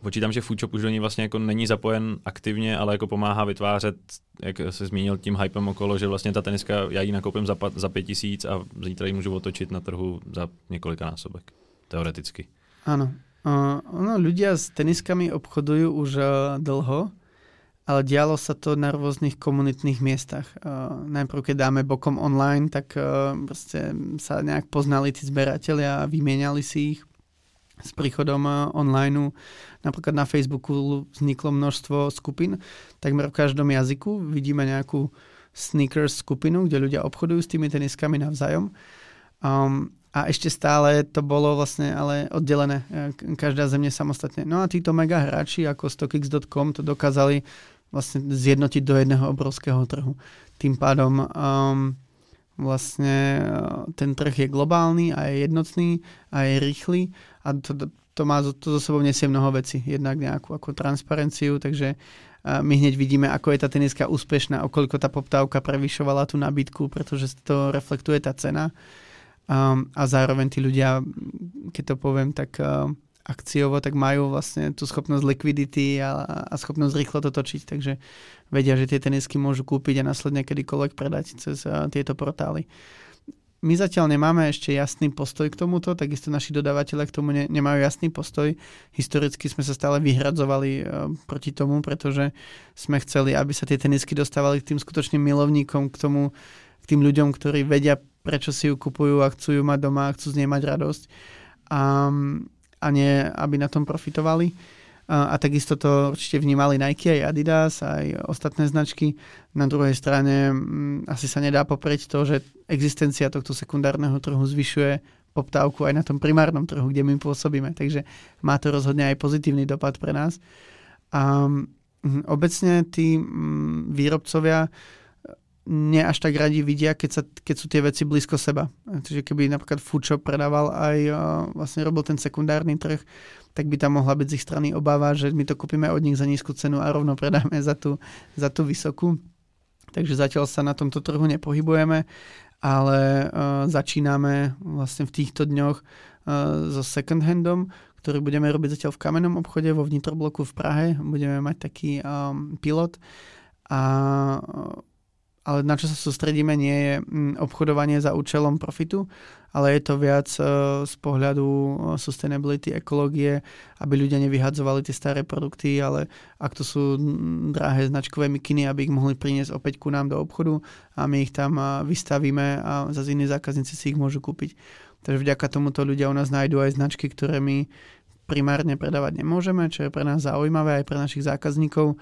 Počítám, že Foodshop už do ní vlastně jako není zapojen aktivně, ale jako pomáhá vytvářet, jak se zmínil tím hypem okolo, že vlastně ta teniska, já ji nakoupím za, za pět tisíc a zítra ji můžu otočit na trhu za několika násobek, teoreticky. Ano, Uh, no, ľudia s teniskami obchodujú už uh, dlho, ale dialo sa to na rôznych komunitných miestach. Uh, najprv, keď dáme bokom online, tak uh, sa nejak poznali tí zberatelia a vymieniali si ich s príchodom online. Napríklad na Facebooku vzniklo množstvo skupín, takmer v každom jazyku vidíme nejakú sneakers skupinu, kde ľudia obchodujú s tými teniskami navzájom. Um, a ešte stále to bolo vlastne ale oddelené, e, každá země samostatne. No a títo mega hráči ako StockX.com to dokázali vlastne zjednotiť do jedného obrovského trhu. Tým pádom um, vlastne e, ten trh je globálny a je jednotný a je rýchly a to, to má to zo sebou nesie mnoho veci. Jednak nejakú ako transparenciu, takže my hneď vidíme, ako je tá teniska úspešná, okoľko tá poptávka prevyšovala tú nabídku, pretože to reflektuje tá cena. Um, a zároveň tí ľudia, keď to poviem tak uh, akciovo, tak majú vlastne tú schopnosť liquidity a, a schopnosť rýchlo to točiť, takže vedia, že tie tenisky môžu kúpiť a následne kedykoľvek predať cez uh, tieto portály. My zatiaľ nemáme ešte jasný postoj k tomuto, takisto naši dodávateľe k tomu ne, nemajú jasný postoj. Historicky sme sa stále vyhradzovali uh, proti tomu, pretože sme chceli, aby sa tie tenisky dostávali k tým skutočným milovníkom, k tomu, k tým ľuďom, ktorí vedia prečo si ju kupujú a chcú ju mať doma a chcú z nej mať radosť a, a nie, aby na tom profitovali. A, a takisto to určite vnímali Nike aj Adidas, aj ostatné značky. Na druhej strane m, asi sa nedá poprieť to, že existencia tohto sekundárneho trhu zvyšuje poptávku aj na tom primárnom trhu, kde my pôsobíme. Takže má to rozhodne aj pozitívny dopad pre nás. A obecne tí mm, výrobcovia nie až tak radi vidia, keď, sa, keď sú tie veci blízko seba. Čiže keby napríklad Foodshop predával aj vlastne robil ten sekundárny trh, tak by tam mohla byť z ich strany obava, že my to kúpime od nich za nízku cenu a rovno predáme za tú, za tú vysokú. Takže zatiaľ sa na tomto trhu nepohybujeme, ale uh, začíname vlastne v týchto dňoch uh, so second handom, ktorý budeme robiť zatiaľ v kamennom obchode vo vnitrobloku v Prahe. Budeme mať taký um, pilot a ale na čo sa sústredíme nie je mm, obchodovanie za účelom profitu, ale je to viac e, z pohľadu e, sustainability, ekológie, aby ľudia nevyhadzovali tie staré produkty, ale ak to sú mm, drahé značkové mikiny, aby ich mohli priniesť opäť ku nám do obchodu a my ich tam e, vystavíme a zase iní zákazníci si ich môžu kúpiť. Takže vďaka tomuto ľudia u nás nájdú aj značky, ktoré my primárne predávať nemôžeme, čo je pre nás zaujímavé aj pre našich zákazníkov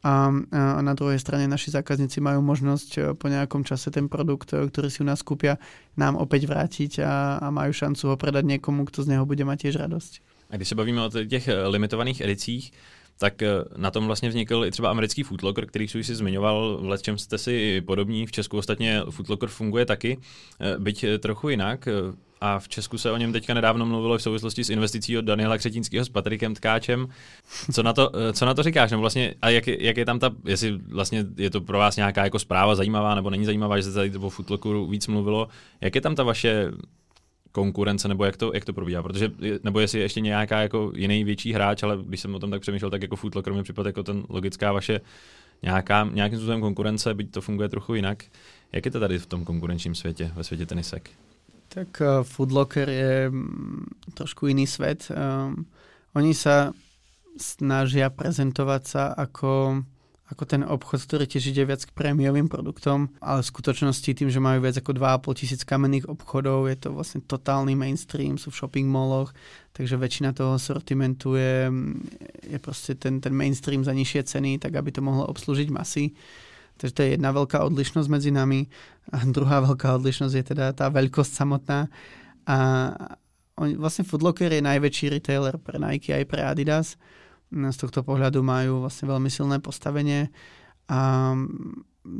a, na druhej strane naši zákazníci majú možnosť e, po nejakom čase ten produkt, e, ktorý si u nás kúpia, nám opäť vrátiť a, a majú šancu ho predať niekomu, kto z neho bude mať tiež radosť. A když se bavíme o těch e, limitovaných edicích, tak na tom vlastně vznikl i třeba americký Footlocker, který už si zmiňoval, v čem jste si podobní. V Česku ostatně Footlocker funguje taky, byť trochu jinak a v Česku se o něm teďka nedávno mluvilo v souvislosti s investicí od Daniela Křetínského s Patrikem Tkáčem. Co na to, co na to říkáš? Nebo vlastně, a jak, jak, je tam ta, jestli vlastně je to pro vás nějaká jako zpráva zajímavá nebo není zajímavá, že se tady o Footlockeru víc mluvilo. Jak je tam ta vaše konkurence, nebo jak to, jak to probíhá, protože, nebo jestli je ještě nějaká jako jiný větší hráč, ale když jsem o tom tak přemýšlel, tak jako Footlocker mi připadá jako ten logická vaše nějaká, nějakým způsobem konkurence, byť to funguje trochu jinak. Jak je to tady v tom konkurenčním světě, ve světě tenisek? Tak uh, Foodlocker je um, trošku iný svet. Um, oni sa snažia prezentovať sa ako, ako ten obchod, ktorý tiež ide viac k prémiovým produktom, ale v skutočnosti tým, že majú viac ako 2,5 tisíc kamenných obchodov, je to vlastne totálny mainstream, sú v shopping malloch, takže väčšina toho sortimentu je, je proste ten, ten mainstream za nižšie ceny, tak aby to mohlo obslúžiť masy. Takže to je jedna veľká odlišnosť medzi nami. A druhá veľká odlišnosť je teda tá veľkosť samotná. A on, vlastne Footlocker je najväčší retailer pre Nike aj pre Adidas. Z tohto pohľadu majú vlastne veľmi silné postavenie a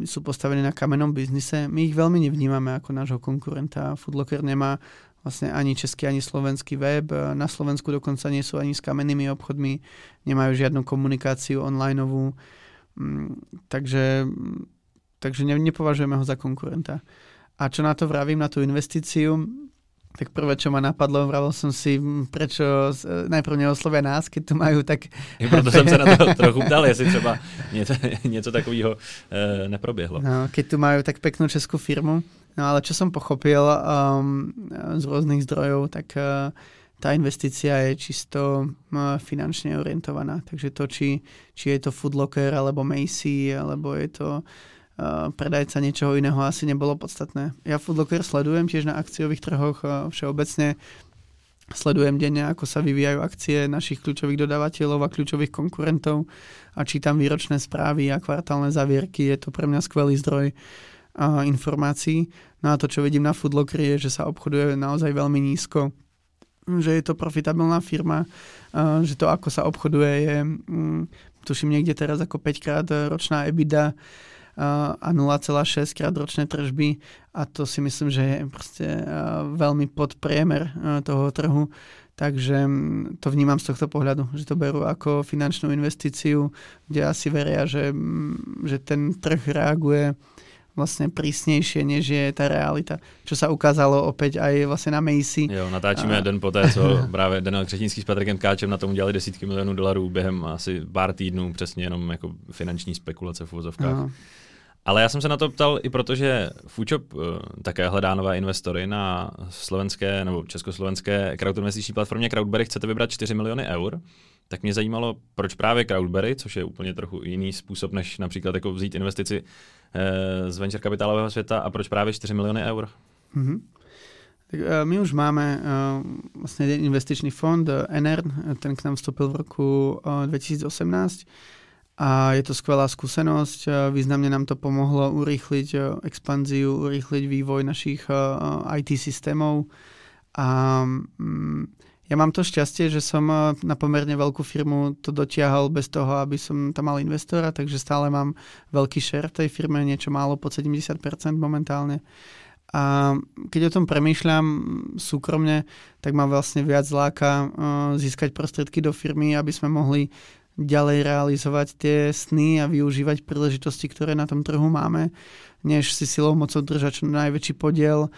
sú postavení na kamennom biznise. My ich veľmi nevnímame ako nášho konkurenta. Footlocker nemá vlastne ani český, ani slovenský web. Na Slovensku dokonca nie sú ani s kamennými obchodmi, nemajú žiadnu komunikáciu onlineovú, mm, takže, takže nepovažujeme ho za konkurenta. A čo na to vravím, na tú investíciu, tak prvé, čo ma napadlo, vravil som si, prečo najprv neoslovia nás, keď tu majú tak... I proto jsem se na to [LAUGHS] trochu ptal, jestli třeba něco, něco takového e, neproběhlo. No, keď tu majú tak peknú českú firmu, no ale čo som pochopil um, z rôznych zdrojov, tak uh, tá investícia je čisto finančne orientovaná. Takže to, či, či je to Foodlocker, alebo Macy, alebo je to predajca niečoho iného asi nebolo podstatné. Ja Foodlocker sledujem tiež na akciových trhoch všeobecne. Sledujem denne, ako sa vyvíjajú akcie našich kľúčových dodávateľov a kľúčových konkurentov a čítam výročné správy a kvartálne zavierky. Je to pre mňa skvelý zdroj informácií. No a to, čo vidím na Foodlocker je, že sa obchoduje naozaj veľmi nízko že je to profitabilná firma, že to, ako sa obchoduje, je, mm, tuším, niekde teraz ako 5 krát ročná EBITDA, a 0,6 krát ročné tržby a to si myslím, že je proste veľmi pod priemer toho trhu. Takže to vnímam z tohto pohľadu, že to berú ako finančnú investíciu, kde asi veria, že, že ten trh reaguje vlastne prísnejšie, než je tá realita. Čo sa ukázalo opäť aj vlastne na Macy. Jo, natáčíme a... den poté, co [LAUGHS] právě Daniel Křetínský s Patrikem Káčem na tom udělali desítky milionů dolarů během asi pár týdnů, přesně jenom jako finanční spekulace v úvozovkách. Ale já jsem se na to ptal i proto, že Foodshop uh, také hledá nové investory na slovenské nebo československé crowdinvestiční platformě Crowdberry. Chcete vybrat 4 miliony eur. Tak mě zajímalo, proč právě Crowdberry, což je úplně trochu jiný způsob, než například jako vzít investici z venture kapitálového světa a proč právě 4 miliony eur? Mm-hmm. Tak, uh, my už máme vlastně jeden investičný fond, NR, ten k nám vstúpil v roku uh, 2018 a je to skvelá skúsenosť. Významne nám to pomohlo urýchliť expanziu, urýchliť vývoj našich IT systémov. A mm, ja mám to šťastie, že som na pomerne veľkú firmu to dotiahol bez toho, aby som tam mal investora, takže stále mám veľký share v tej firme, niečo málo pod 70% momentálne. A keď o tom premýšľam súkromne, tak ma vlastne viac láka získať prostriedky do firmy, aby sme mohli ďalej realizovať tie sny a využívať príležitosti, ktoré na tom trhu máme, než si silou mocou držať čo najväčší podiel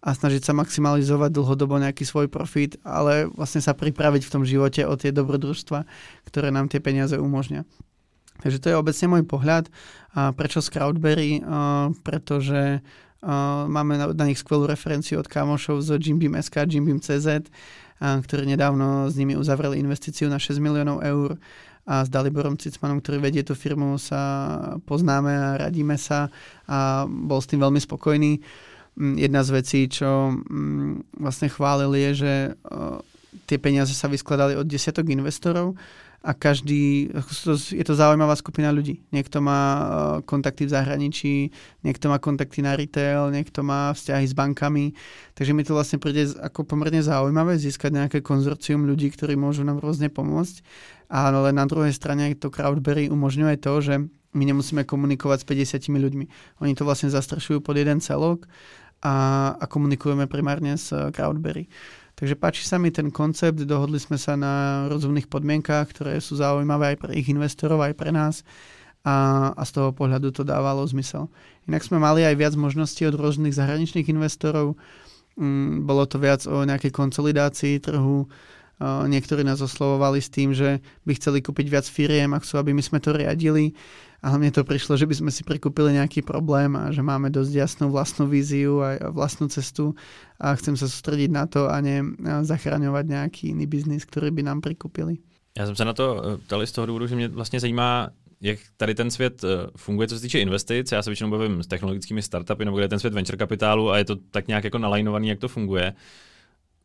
a snažiť sa maximalizovať dlhodobo nejaký svoj profit, ale vlastne sa pripraviť v tom živote o tie dobrodružstva, ktoré nám tie peniaze umožňa. Takže to je obecne môj pohľad. A prečo z Crowdberry? Pretože uh, máme na, na nich skvelú referenciu od kamošov z Jimbeam.sk, Jimbeam.cz, ktorí nedávno s nimi uzavreli investíciu na 6 miliónov eur a s Daliborom Cicmanom, ktorý vedie tú firmu, sa poznáme a radíme sa a bol s tým veľmi spokojný. Jedna z vecí, čo vlastne chválil je, že tie peniaze sa vyskladali od desiatok investorov a každý, je to zaujímavá skupina ľudí. Niekto má kontakty v zahraničí, niekto má kontakty na retail, niekto má vzťahy s bankami. Takže mi to vlastne príde ako pomerne zaujímavé získať nejaké konzorcium ľudí, ktorí môžu nám rôzne pomôcť. Ale na druhej strane to Crowdberry umožňuje to, že my nemusíme komunikovať s 50 ľuďmi. Oni to vlastne zastrešujú pod jeden celok a, a komunikujeme primárne s Crowdberry. Takže páči sa mi ten koncept, dohodli sme sa na rozumných podmienkách, ktoré sú zaujímavé aj pre ich investorov, aj pre nás a, a z toho pohľadu to dávalo zmysel. Inak sme mali aj viac možností od rôznych zahraničných investorov, mm, bolo to viac o nejakej konsolidácii trhu, niektorí nás oslovovali s tým, že by chceli kúpiť viac firiem a chcú, aby my sme to riadili a mne to prišlo, že by sme si prikúpili nejaký problém a že máme dosť jasnú vlastnú víziu a vlastnú cestu a chcem sa sústrediť na to a ne zachraňovat nějaký jiný biznis, který by nám prikúpili. Já jsem se na to eh, ptal z toho důvodu, že mě vlastně zajímá, jak tady ten svět eh, funguje, co se týče investic. Já se většinou bavím s technologickými startupy, nebo kde je ten svět venture kapitálu a je to tak nějak jako nalajnovaný, jak to funguje.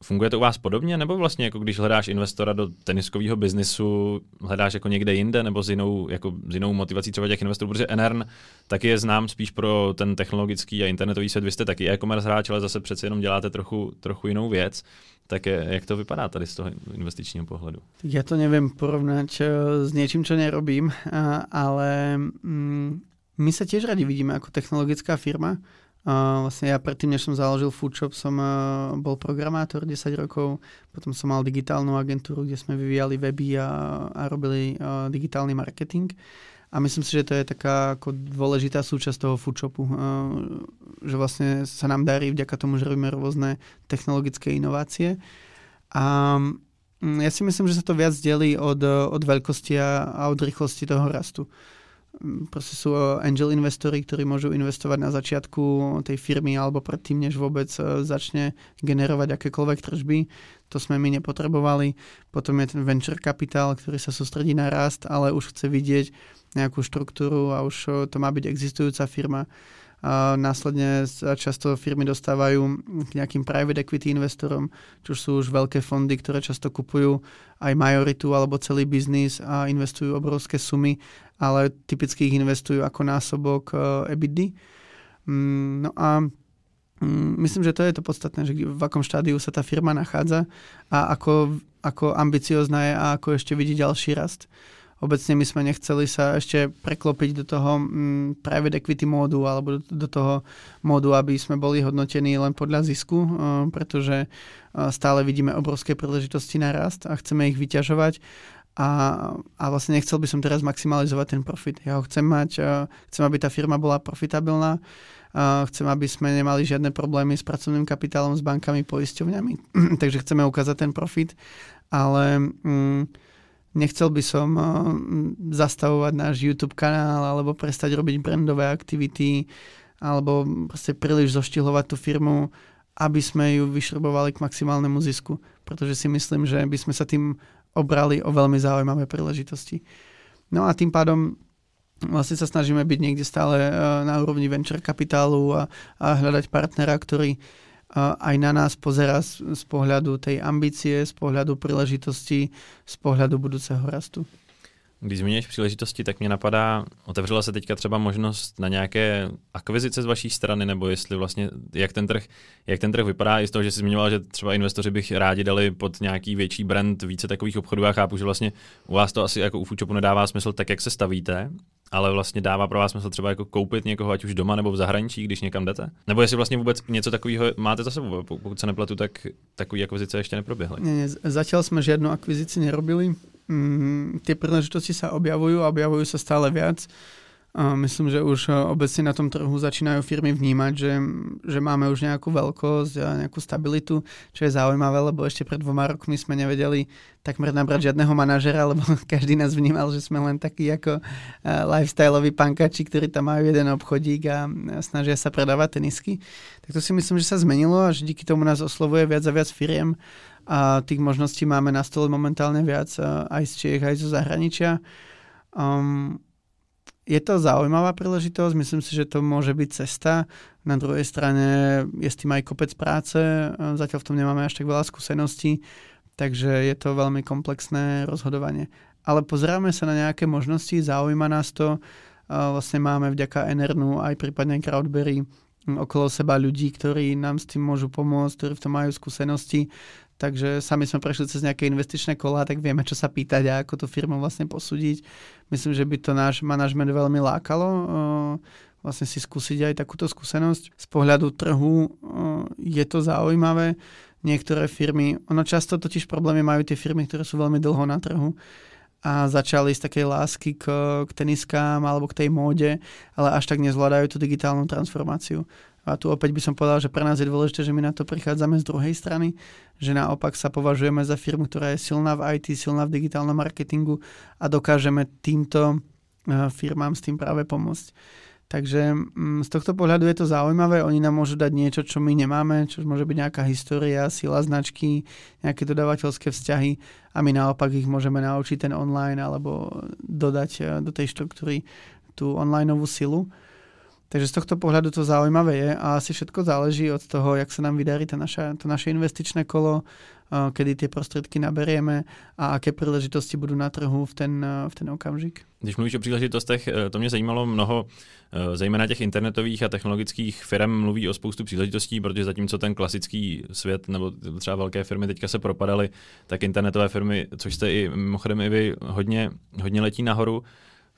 Funguje to u vás podobně, nebo vlastně jako když hledáš investora do teniskového biznisu, hledáš jako někde jinde, nebo s jinou, jako s jinou motivací třeba těch investorů, protože Enern taky je znám spíš pro ten technologický a internetový svět. Vy jste taky e-commerce hráč, ale zase přece jenom děláte trochu, trochu jinou věc. Tak jak to vypadá tady z toho investičního pohledu? Já to nevím porovnať s něčím, co nerobím, ale mm, my se těž radi vidíme jako technologická firma Uh, vlastne ja predtým, než som založil Foodshop, som uh, bol programátor 10 rokov, potom som mal digitálnu agentúru, kde sme vyvíjali weby a, a robili uh, digitálny marketing. A myslím si, že to je taká ako dôležitá súčasť toho foodshopu, uh, že vlastne sa nám darí vďaka tomu, že robíme rôzne technologické inovácie. A um, ja si myslím, že sa to viac delí od, od veľkosti a, a od rýchlosti toho rastu. Mm, proste sú eh, angel investori, ktorí môžu investovať na začiatku tej firmy alebo predtým, než vôbec eh, začne generovať akékoľvek tržby. To sme my nepotrebovali. Potom je ten venture capital, ktorý sa sústredí na rast, ale už chce vidieť nejakú štruktúru a už eh, to má byť existujúca firma. A následne často firmy dostávajú k nejakým private equity investorom, čo sú už veľké fondy, ktoré často kupujú aj majoritu alebo celý biznis a investujú obrovské sumy, ale typicky ich investujú ako násobok uh, EBITDA. Mm, no a mm, myslím, že to je to podstatné, že v akom štádiu sa tá firma nachádza a ako, ako ambiciozná je a ako ešte vidí ďalší rast obecne my sme nechceli sa ešte preklopiť do toho mm, private equity módu alebo do, do toho módu, aby sme boli hodnotení len podľa zisku, uh, pretože uh, stále vidíme obrovské príležitosti na rast a chceme ich vyťažovať a, a vlastne nechcel by som teraz maximalizovať ten profit. Ja ho chcem mať, uh, chcem, aby tá firma bola profitabilná, uh, chcem, aby sme nemali žiadne problémy s pracovným kapitálom, s bankami, poisťovňami, [CLEARS THROAT] takže chceme ukázať ten profit, ale um, nechcel by som uh, zastavovať náš YouTube kanál alebo prestať robiť brandové aktivity alebo proste príliš zoštihovať tú firmu, aby sme ju vyšrobovali k maximálnemu zisku. Pretože si myslím, že by sme sa tým obrali o veľmi zaujímavé príležitosti. No a tým pádom vlastne sa snažíme byť niekde stále uh, na úrovni venture kapitálu a, a hľadať partnera, ktorý aj na nás pozera z, z pohľadu tej ambície, z pohľadu príležitosti, z pohľadu budúceho rastu. Když zmíníš příležitosti, tak mě napadá, otevřela se teďka třeba možnost na nějaké akvizice z vaší strany, nebo jestli vlastně, jak ten trh, jak ten trh vypadá, i z toho, že jsi zmiňoval, že třeba investoři bych rádi dali pod nějaký větší brand více takových obchodů. Já chápu, že vlastně u vás to asi jako u Foodshopu nedává smysl tak, jak se stavíte, ale vlastně dává pro vás smysl třeba jako koupit někoho, ať už doma nebo v zahraničí, když někam jdete? Nebo jestli vlastně vůbec něco takového máte za sebou, pokud se nepletu, tak takový akvizice ještě neproběhly. Ne, ne, zatiaľ sme žiadnu akvizici nerobili. Mm, tie príležitosti sa objavujú a objavujú sa stále viac. Myslím, že už e, obecne na tom trhu začínajú firmy vnímať, že, že máme už nejakú veľkosť a nejakú stabilitu, čo je zaujímavé, lebo ešte pred dvoma rokmi sme nevedeli takmer nabrať žiadneho manažera, lebo [LAUGHS] každý nás vnímal, že sme len takí ako e, lifestyleoví pankači, ktorí tam majú jeden obchodík a snažia sa predávať tenisky. Tak to si myslím, že sa zmenilo a že díky tomu nás oslovuje viac a viac firiem a tých možností máme na stole momentálne viac e, aj z Čiech, aj zo zahraničia. Um, je to zaujímavá príležitosť, myslím si, že to môže byť cesta. Na druhej strane je s tým aj kopec práce, zatiaľ v tom nemáme až tak veľa skúseností, takže je to veľmi komplexné rozhodovanie. Ale pozeráme sa na nejaké možnosti, zaujíma nás to. Vlastne máme vďaka Enernu aj prípadne Crowdberry okolo seba ľudí, ktorí nám s tým môžu pomôcť, ktorí v tom majú skúsenosti. Takže sami sme prešli cez nejaké investičné kola, tak vieme, čo sa pýtať a ako tú firmu vlastne posúdiť. Myslím, že by to náš manažment veľmi lákalo vlastne si skúsiť aj takúto skúsenosť. Z pohľadu trhu je to zaujímavé. Niektoré firmy, ono často totiž problémy majú tie firmy, ktoré sú veľmi dlho na trhu a začali z takej lásky k, k teniskám alebo k tej móde, ale až tak nezvládajú tú digitálnu transformáciu. A tu opäť by som povedal, že pre nás je dôležité, že my na to prichádzame z druhej strany, že naopak sa považujeme za firmu, ktorá je silná v IT, silná v digitálnom marketingu a dokážeme týmto eh, firmám s tým práve pomôcť. Takže mm, z tohto pohľadu je to zaujímavé, oni nám môžu dať niečo, čo my nemáme, čo môže byť nejaká história, sila značky, nejaké dodávateľské vzťahy a my naopak ich môžeme naučiť ten online alebo dodať eh, do tej štruktúry tú onlineovú silu. Takže z tohto pohľadu to zaujímavé je a asi všetko záleží od toho, jak sa nám vydarí to naše, to naše investičné kolo, kedy tie prostředky naberieme a aké příležitosti budou na trhu v ten, v ten okamžik. Když mluvíš o příležitostech, eh, to mě zajímalo mnoho, eh, zejména těch internetových a technologických firm mluví o spoustu příležitostí, protože zatímco ten klasický svět nebo třeba velké firmy teďka se propadaly, tak internetové firmy, což jste i mimochodem i vy, hodně, hodně letí nahoru.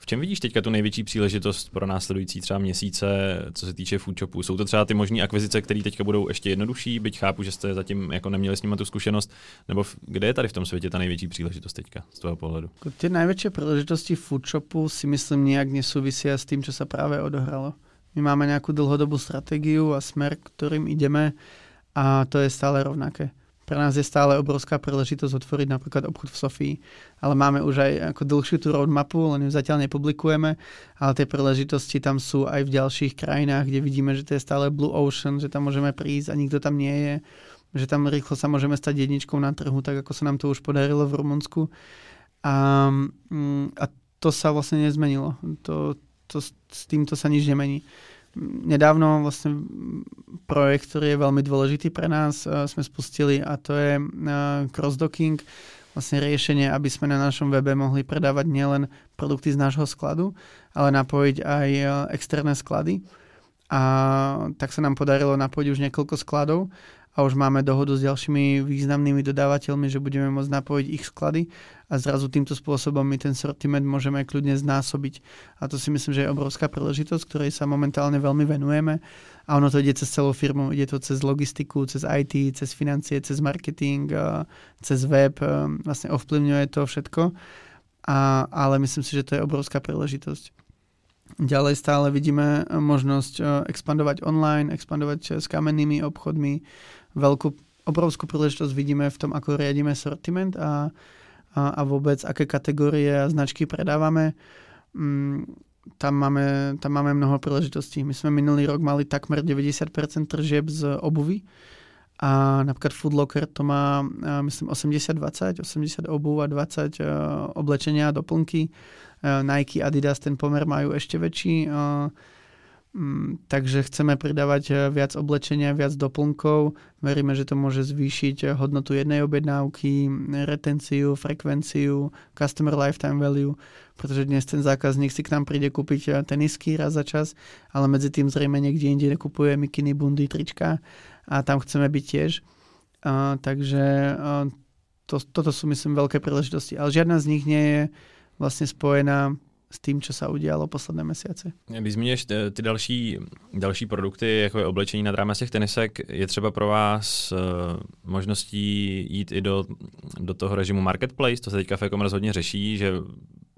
V čem vidíš teďka tu největší příležitost pro následující třeba měsíce, co se týče foodshopu? Jsou to třeba ty možné akvizice, které teďka budou ještě jednodušší, byť chápu, že jste zatím jako neměli s nimi tu zkušenost, nebo kde je tady v tom světě ta největší příležitost teďka z toho pohledu? Ty největší příležitosti foodshopu si myslím nějak nesouvisí s tím, co se právě odohralo. My máme nějakou dlhodobou strategii a smer, kterým ideme a to je stále rovnaké. Pre nás je stále obrovská príležitosť otvoriť napríklad obchod v Sofii, ale máme už aj ako dlhšiu tú roadmapu, len ju zatiaľ nepublikujeme, ale tie príležitosti tam sú aj v ďalších krajinách, kde vidíme, že to je stále Blue Ocean, že tam môžeme prísť a nikto tam nie je, že tam rýchlo sa môžeme stať jedničkou na trhu, tak ako sa nám to už podarilo v Rumunsku. A, mm, a to sa vlastne nezmenilo. To, to, s týmto sa nič nemení nedávno vlastne projekt, ktorý je veľmi dôležitý pre nás, sme spustili a to je crossdocking, vlastne riešenie, aby sme na našom webe mohli predávať nielen produkty z nášho skladu, ale napojiť aj externé sklady. A tak sa nám podarilo napojiť už niekoľko skladov a už máme dohodu s ďalšími významnými dodávateľmi, že budeme môcť napojiť ich sklady a zrazu týmto spôsobom my ten sortiment môžeme kľudne znásobiť. A to si myslím, že je obrovská príležitosť, ktorej sa momentálne veľmi venujeme. A ono to ide cez celú firmu, ide to cez logistiku, cez IT, cez financie, cez marketing, cez web, vlastne ovplyvňuje to všetko. A, ale myslím si, že to je obrovská príležitosť. Ďalej stále vidíme možnosť expandovať online, expandovať s kamennými obchodmi, veľkú, obrovskú príležitosť vidíme v tom, ako riadíme sortiment a, a, a vôbec aké kategórie a značky predávame. Mm, tam máme, tam máme mnoho príležitostí. My sme minulý rok mali takmer 90% tržieb z obuvy a napríklad Foodlocker to má, myslím, 80-20, 80 obuv a 20 oblečenia a doplnky. Nike, Adidas ten pomer majú ešte väčší. Mm, takže chceme pridávať eh, viac oblečenia, viac doplnkov. Veríme, že to môže zvýšiť eh, hodnotu jednej objednávky, retenciu, frekvenciu, customer lifetime value, pretože dnes ten zákazník si k nám príde kúpiť eh, tenisky raz za čas, ale medzi tým zrejme niekde inde nekupuje mikiny, bundy, trička a tam chceme byť tiež. Uh, takže uh, to, toto sú myslím veľké príležitosti, ale žiadna z nich nie je vlastne spojená s tím, co se udělalo posledné měsíce. Když zmíníš eh, ty další, další produkty, jako je oblečení nad rámec těch tenisek, je třeba pro vás uh, možností jít i do, do toho režimu marketplace, to se teďka v e-commerce hodně řeší, že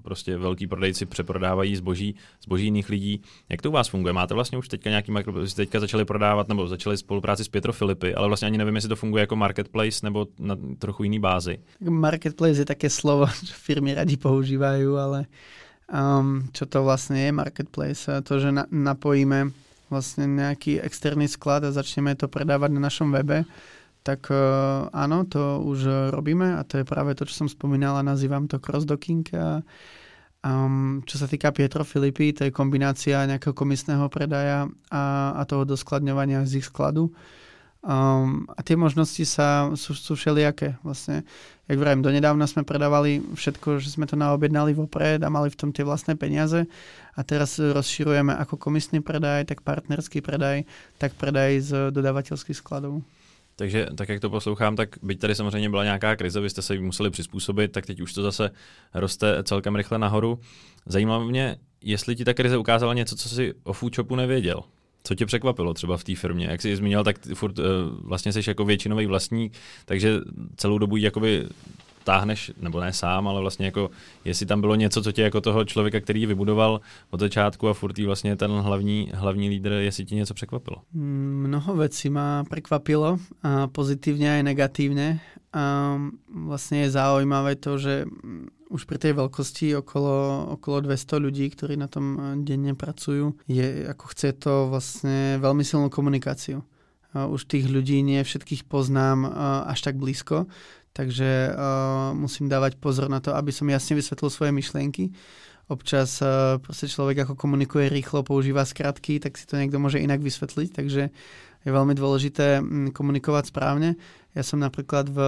prostě velký prodejci přeprodávají zboží, zboží jiných lidí. Jak to u vás funguje? Máte vlastně už teďka nějaký marketplace, teďka začali prodávat nebo začali spolupráci s Pietro Filipy, ale vlastně ani nevím, jestli to funguje jako marketplace nebo na trochu jiný bázi. Marketplace je také slovo, [LAUGHS] že firmy radi používají, ale um, čo to vlastne je marketplace. To, že na, napojíme vlastne nejaký externý sklad a začneme to predávať na našom webe, tak uh, áno, to už robíme a to je práve to, čo som spomínala, nazývam to crossdocking. A, um, čo sa týka Pietro Filipy, to je kombinácia nejakého komisného predaja a, a toho doskladňovania z ich skladu. Um, a tie možnosti sa, sú, sú všelijaké. Vlastne, jak vravím, donedávna sme predávali všetko, že sme to naobjednali vopred a mali v tom tie vlastné peniaze a teraz rozširujeme ako komisný predaj, tak partnerský predaj, tak predaj z dodávateľských skladov. Takže tak, jak to poslouchám, tak byť tady samozřejmě byla nějaká krize, vy jste se museli přizpůsobit, tak teď už to zase roste celkem rychle nahoru. Zajímalo mě, jestli ti ta krize ukázala něco, co si o Foodshopu nevěděl. Co tě překvapilo třeba v té firmě? Jak jsi zmínil, tak furt uh, vlastně jsi jako většinový vlastník, takže celou dobu jakoby táhneš, nebo ne sám, ale vlastně jako, jestli tam bylo něco, co tě jako toho člověka, který ji vybudoval od začátku a furt vlastně ten hlavní, hlavní lídr, jestli ti něco překvapilo? Mnoho věcí má překvapilo, a pozitívne aj negatívne. A vlastne je zaujímavé to, že už pri tej veľkosti okolo, okolo 200 ľudí, ktorí na tom denne pracujú, je, ako chce to vlastne veľmi silnú komunikáciu. Už tých ľudí nie všetkých poznám až tak blízko, takže uh, musím dávať pozor na to, aby som jasne vysvetlil svoje myšlienky. Občas uh, proste človek ako komunikuje rýchlo, používa skratky, tak si to niekto môže inak vysvetliť, takže je veľmi dôležité mm, komunikovať správne. Ja som napríklad v,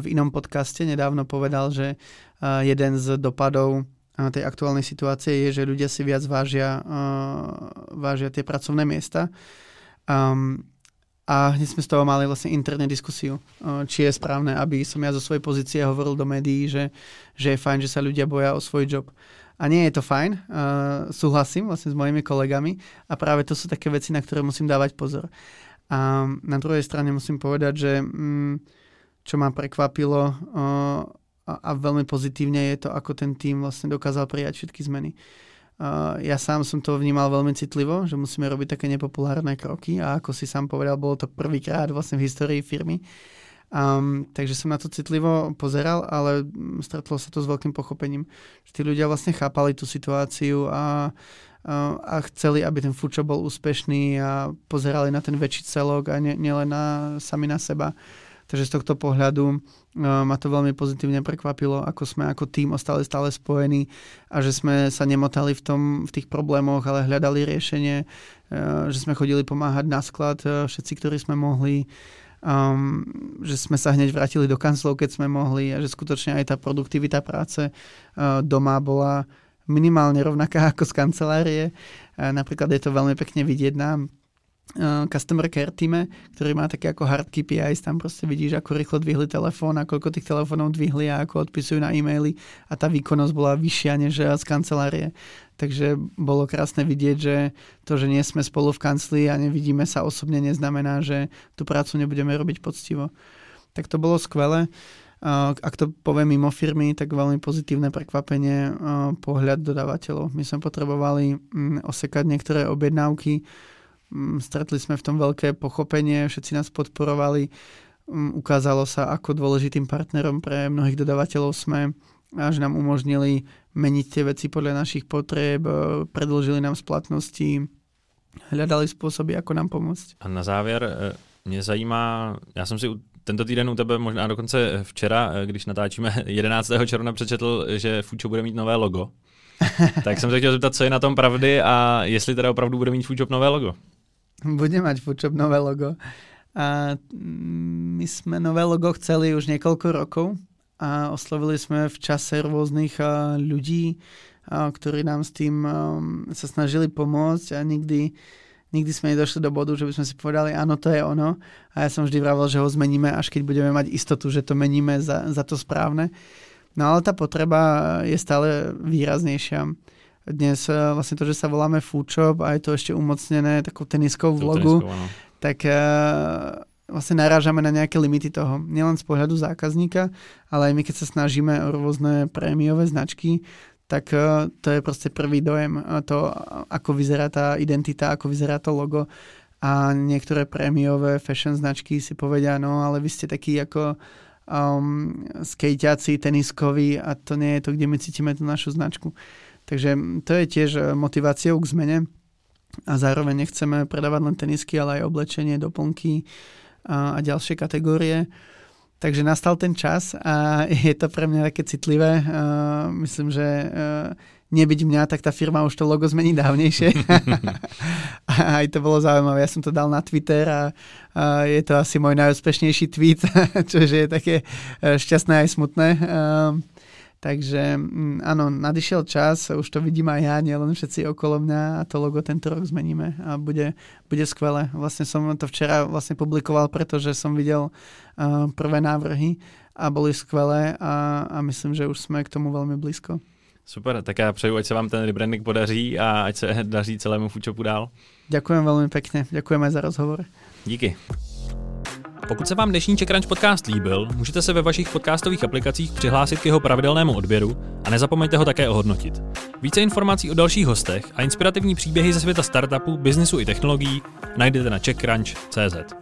v inom podcaste nedávno povedal, že jeden z dopadov tej aktuálnej situácie je, že ľudia si viac vážia, vážia tie pracovné miesta. Um, a hneď sme z toho mali vlastne interne diskusiu, či je správne, aby som ja zo svojej pozície hovoril do médií, že, že je fajn, že sa ľudia boja o svoj job. A nie je to fajn, uh, súhlasím vlastne s mojimi kolegami a práve to sú také veci, na ktoré musím dávať pozor. A na druhej strane musím povedať, že um, čo ma prekvapilo uh, a, a veľmi pozitívne je to, ako ten tým vlastne dokázal prijať všetky zmeny. Uh, ja sám som to vnímal veľmi citlivo, že musíme robiť také nepopulárne kroky a ako si sám povedal, bolo to prvýkrát vlastne v histórii firmy. Um, takže som na to citlivo pozeral, ale stretlo sa to s veľkým pochopením. Že tí ľudia vlastne chápali tú situáciu a, a, a chceli, aby ten fučo bol úspešný a pozerali na ten väčší celok a nie, nielen na, sami na seba. Takže z tohto pohľadu uh, ma to veľmi pozitívne prekvapilo, ako sme ako tým ostali stále spojení a že sme sa nemotali v, tom, v tých problémoch, ale hľadali riešenie, uh, že sme chodili pomáhať na sklad uh, všetci, ktorí sme mohli um, že sme sa hneď vrátili do kanclov, keď sme mohli a že skutočne aj tá produktivita práce uh, doma bola minimálne rovnaká ako z kancelárie. Uh, napríklad je to veľmi pekne vidieť uh, customer care týme, ktorý má také ako hard KPIs, tam proste vidíš, ako rýchlo dvihli telefón a koľko tých telefónov dvihli a ako odpisujú na e-maily a tá výkonnosť bola vyššia než z kancelárie. Takže bolo krásne vidieť, že to, že nie sme spolu v kancli a nevidíme sa osobne, neznamená, že tú prácu nebudeme robiť poctivo. Tak to bolo skvelé. Ak to poviem mimo firmy, tak veľmi pozitívne prekvapenie pohľad dodávateľov. My sme potrebovali mm, osekať niektoré objednávky, stretli sme v tom veľké pochopenie, všetci nás podporovali, mm, ukázalo sa, ako dôležitým partnerom pre mnohých dodávateľov sme a že nám umožnili meniť tie veci podľa našich potrieb, e, predlžili nám splatnosti, hľadali spôsoby, ako nám pomôcť. A na závěr e, mě zajímá, já jsem si tento týden u tebe, možná dokonce včera, e, když natáčíme [LAUGHS] 11. června, přečetl, že Fučo bude mít nové logo. [LAUGHS] tak jsem se chtěl zeptat, co je na tom pravdy a jestli teda opravdu bude mít Fučop nové logo. Bude mať Fučop nové logo. A my sme nové logo chceli už niekoľko rokov a oslovili sme v čase rôznych ľudí, ktorí nám s tým sa snažili pomôcť a nikdy, nikdy sme nedošli do bodu, že by sme si povedali, áno, to je ono. A ja som vždy vravel, že ho zmeníme, až keď budeme mať istotu, že to meníme za, za to správne. No ale tá potreba je stále výraznejšia. Dnes vlastne to, že sa voláme Foodshop a je to ešte umocnené takou teniskou vlogu, tak vlastne narážame na nejaké limity toho. Nielen z pohľadu zákazníka, ale aj my, keď sa snažíme o rôzne prémiové značky, tak e, to je proste prvý dojem. To, ako vyzerá tá identita, ako vyzerá to logo. A niektoré prémiové fashion značky si povedia, no ale vy ste takí ako um, skejťaci, teniskoví a to nie je to, kde my cítime tú našu značku. Takže to je tiež motiváciou k zmene a zároveň nechceme predávať len tenisky, ale aj oblečenie, doplnky, a ďalšie kategórie. Takže nastal ten čas a [LAUGHS] je to pre mňa také citlivé. Myslím, že nebyť mňa, tak tá firma už to logo zmení dávnejšie. [LAUGHS] a aj to bolo zaujímavé. Ja som to dal na Twitter a, je to asi môj najúspešnejší tweet, [LAUGHS] čože je také e, šťastné aj smutné. Takže mm, áno, nadišiel čas, už to vidím aj ja, nielen všetci okolo mňa a to logo tento rok zmeníme a bude, bude skvelé. Vlastne som to včera vlastne publikoval, pretože som videl uh, prvé návrhy a boli skvelé a, a myslím, že už sme k tomu veľmi blízko. Super, tak já přeju, ať se vám ten rebranding podaří a ať se [LAUGHS] daří celému Foodshopu dál. Ďakujem veľmi pekne, ďakujem aj za rozhovor. Díky. Pokud se vám dnešní Crunch podcast líbil, můžete se ve vašich podcastových aplikacích přihlásit k jeho pravidelnému odběru a nezapomeňte ho také ohodnotit. Více informací o dalších hostech a inspirativní příběhy ze světa startupu, biznisu i technologií najdete na checkcrunch.cz.